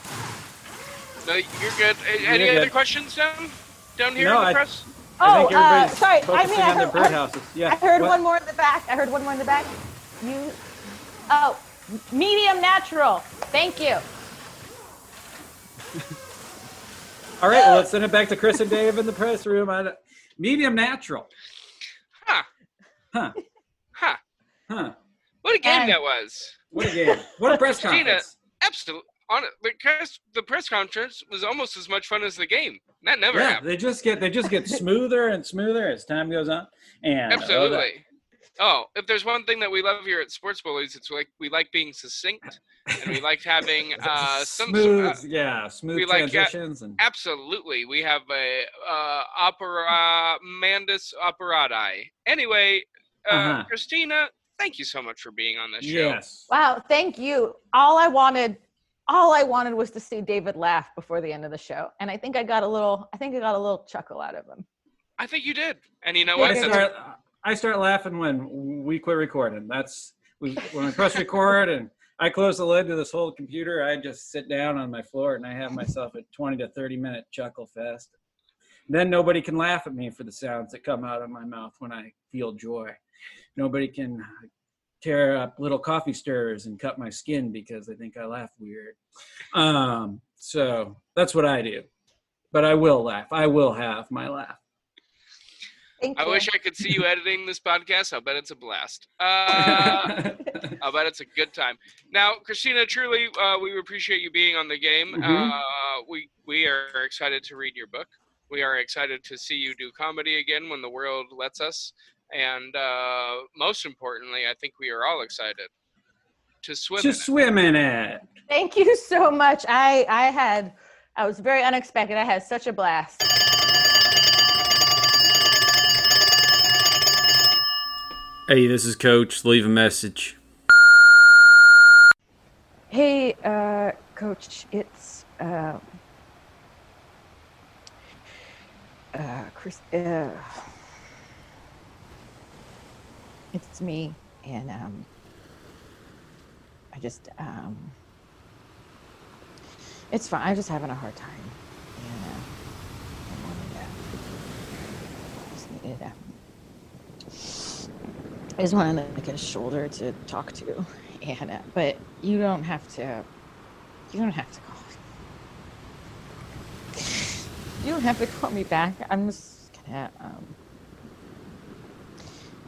S3: No, you're good. A- Any
S4: You're
S3: other
S4: good.
S3: questions down down here
S4: No,
S3: in the
S4: I-
S3: press?
S4: I
S2: Oh, uh, sorry. I mean, I
S4: on
S2: heard,
S4: birdhouses. Yeah.
S2: I heard
S4: What?
S2: one more in the back. I heard one more in the back. You. Oh, medium natural. Thank you.
S4: All right. Well, let's send it back to Chris and Dave in the press room. I, don't- medium natural.
S3: Huh.
S4: Huh.
S3: Huh.
S4: Huh.
S3: What a game
S2: And-
S3: that was.
S4: What a game. What a press
S3: Christina.
S4: conference.
S3: Absolutely. On it, the press, the press conference was almost as much fun as the game. That never
S4: Yeah,
S3: happened.
S4: they just get they just get smoother and smoother as time goes on. And uh,
S3: Absolutely. Oh, if there's one thing that we love here at Sports Bullies, it's like we like being succinct and we like having uh, some
S4: smooth,
S3: uh,
S4: yeah, smooth
S3: we like, uh,
S4: transitions and
S3: Absolutely, we have a uh, opera mandus operati. Anyway, uh,
S4: Uh-huh.
S3: Christina, thank you so much for being on this show.
S4: yes.
S2: Wow, thank you. All I wanted, all I wanted was to see David laugh before the end of the show, and I think I got a little. I think I got a little chuckle out of him.
S3: I think you did, and you know what?
S4: I
S2: yeah,
S3: That's-
S4: start, I start laughing when we quit recording. That's when we press record and I close the lid to this whole computer. I just sit down on my floor and I have myself a 20 to 30 minute chuckle fest. Then nobody can laugh at me for the sounds that come out of my mouth when I feel joy. Nobody can tear up little coffee stirrers and cut my skin because they think I laugh weird. Um, so that's what I do. But I will laugh. I will have my laugh.
S2: Thank
S3: I
S2: you.
S3: wish I could see you editing this podcast. I'll bet it's a blast. Uh, I'll bet it's a good time. Now, Christina, truly, uh, we appreciate you being on the game.
S4: Mhm.
S3: Uh, we we are excited to read your book. We are excited to see you do comedy again when the world lets us. And uh, most importantly, I think we are all excited to swim. in
S4: Just
S3: it.
S4: swim in it.
S2: Thank you so much. I I had I was very unexpected. I had such a blast.
S1: Hey, this is Coach. Leave a message.
S2: Hey, uh, Coach, it's uh, uh, Chris. Uh, it's me, and um, I just um, it's fine. I'm just having a hard time, and uh, I wanted to just needed. I just wanted like a shoulder to talk to, and uh, but you don't have to. You don't have to call. You don't have to call me back. I'm just gonna. Um,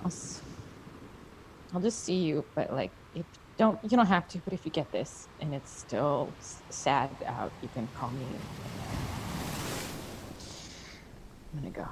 S2: I'll. I'll just see you, but like, if don't you don't have to. But if you get this and it's still sad out, you can call me. I'm gonna go.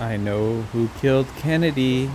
S7: I know who killed Kennedy.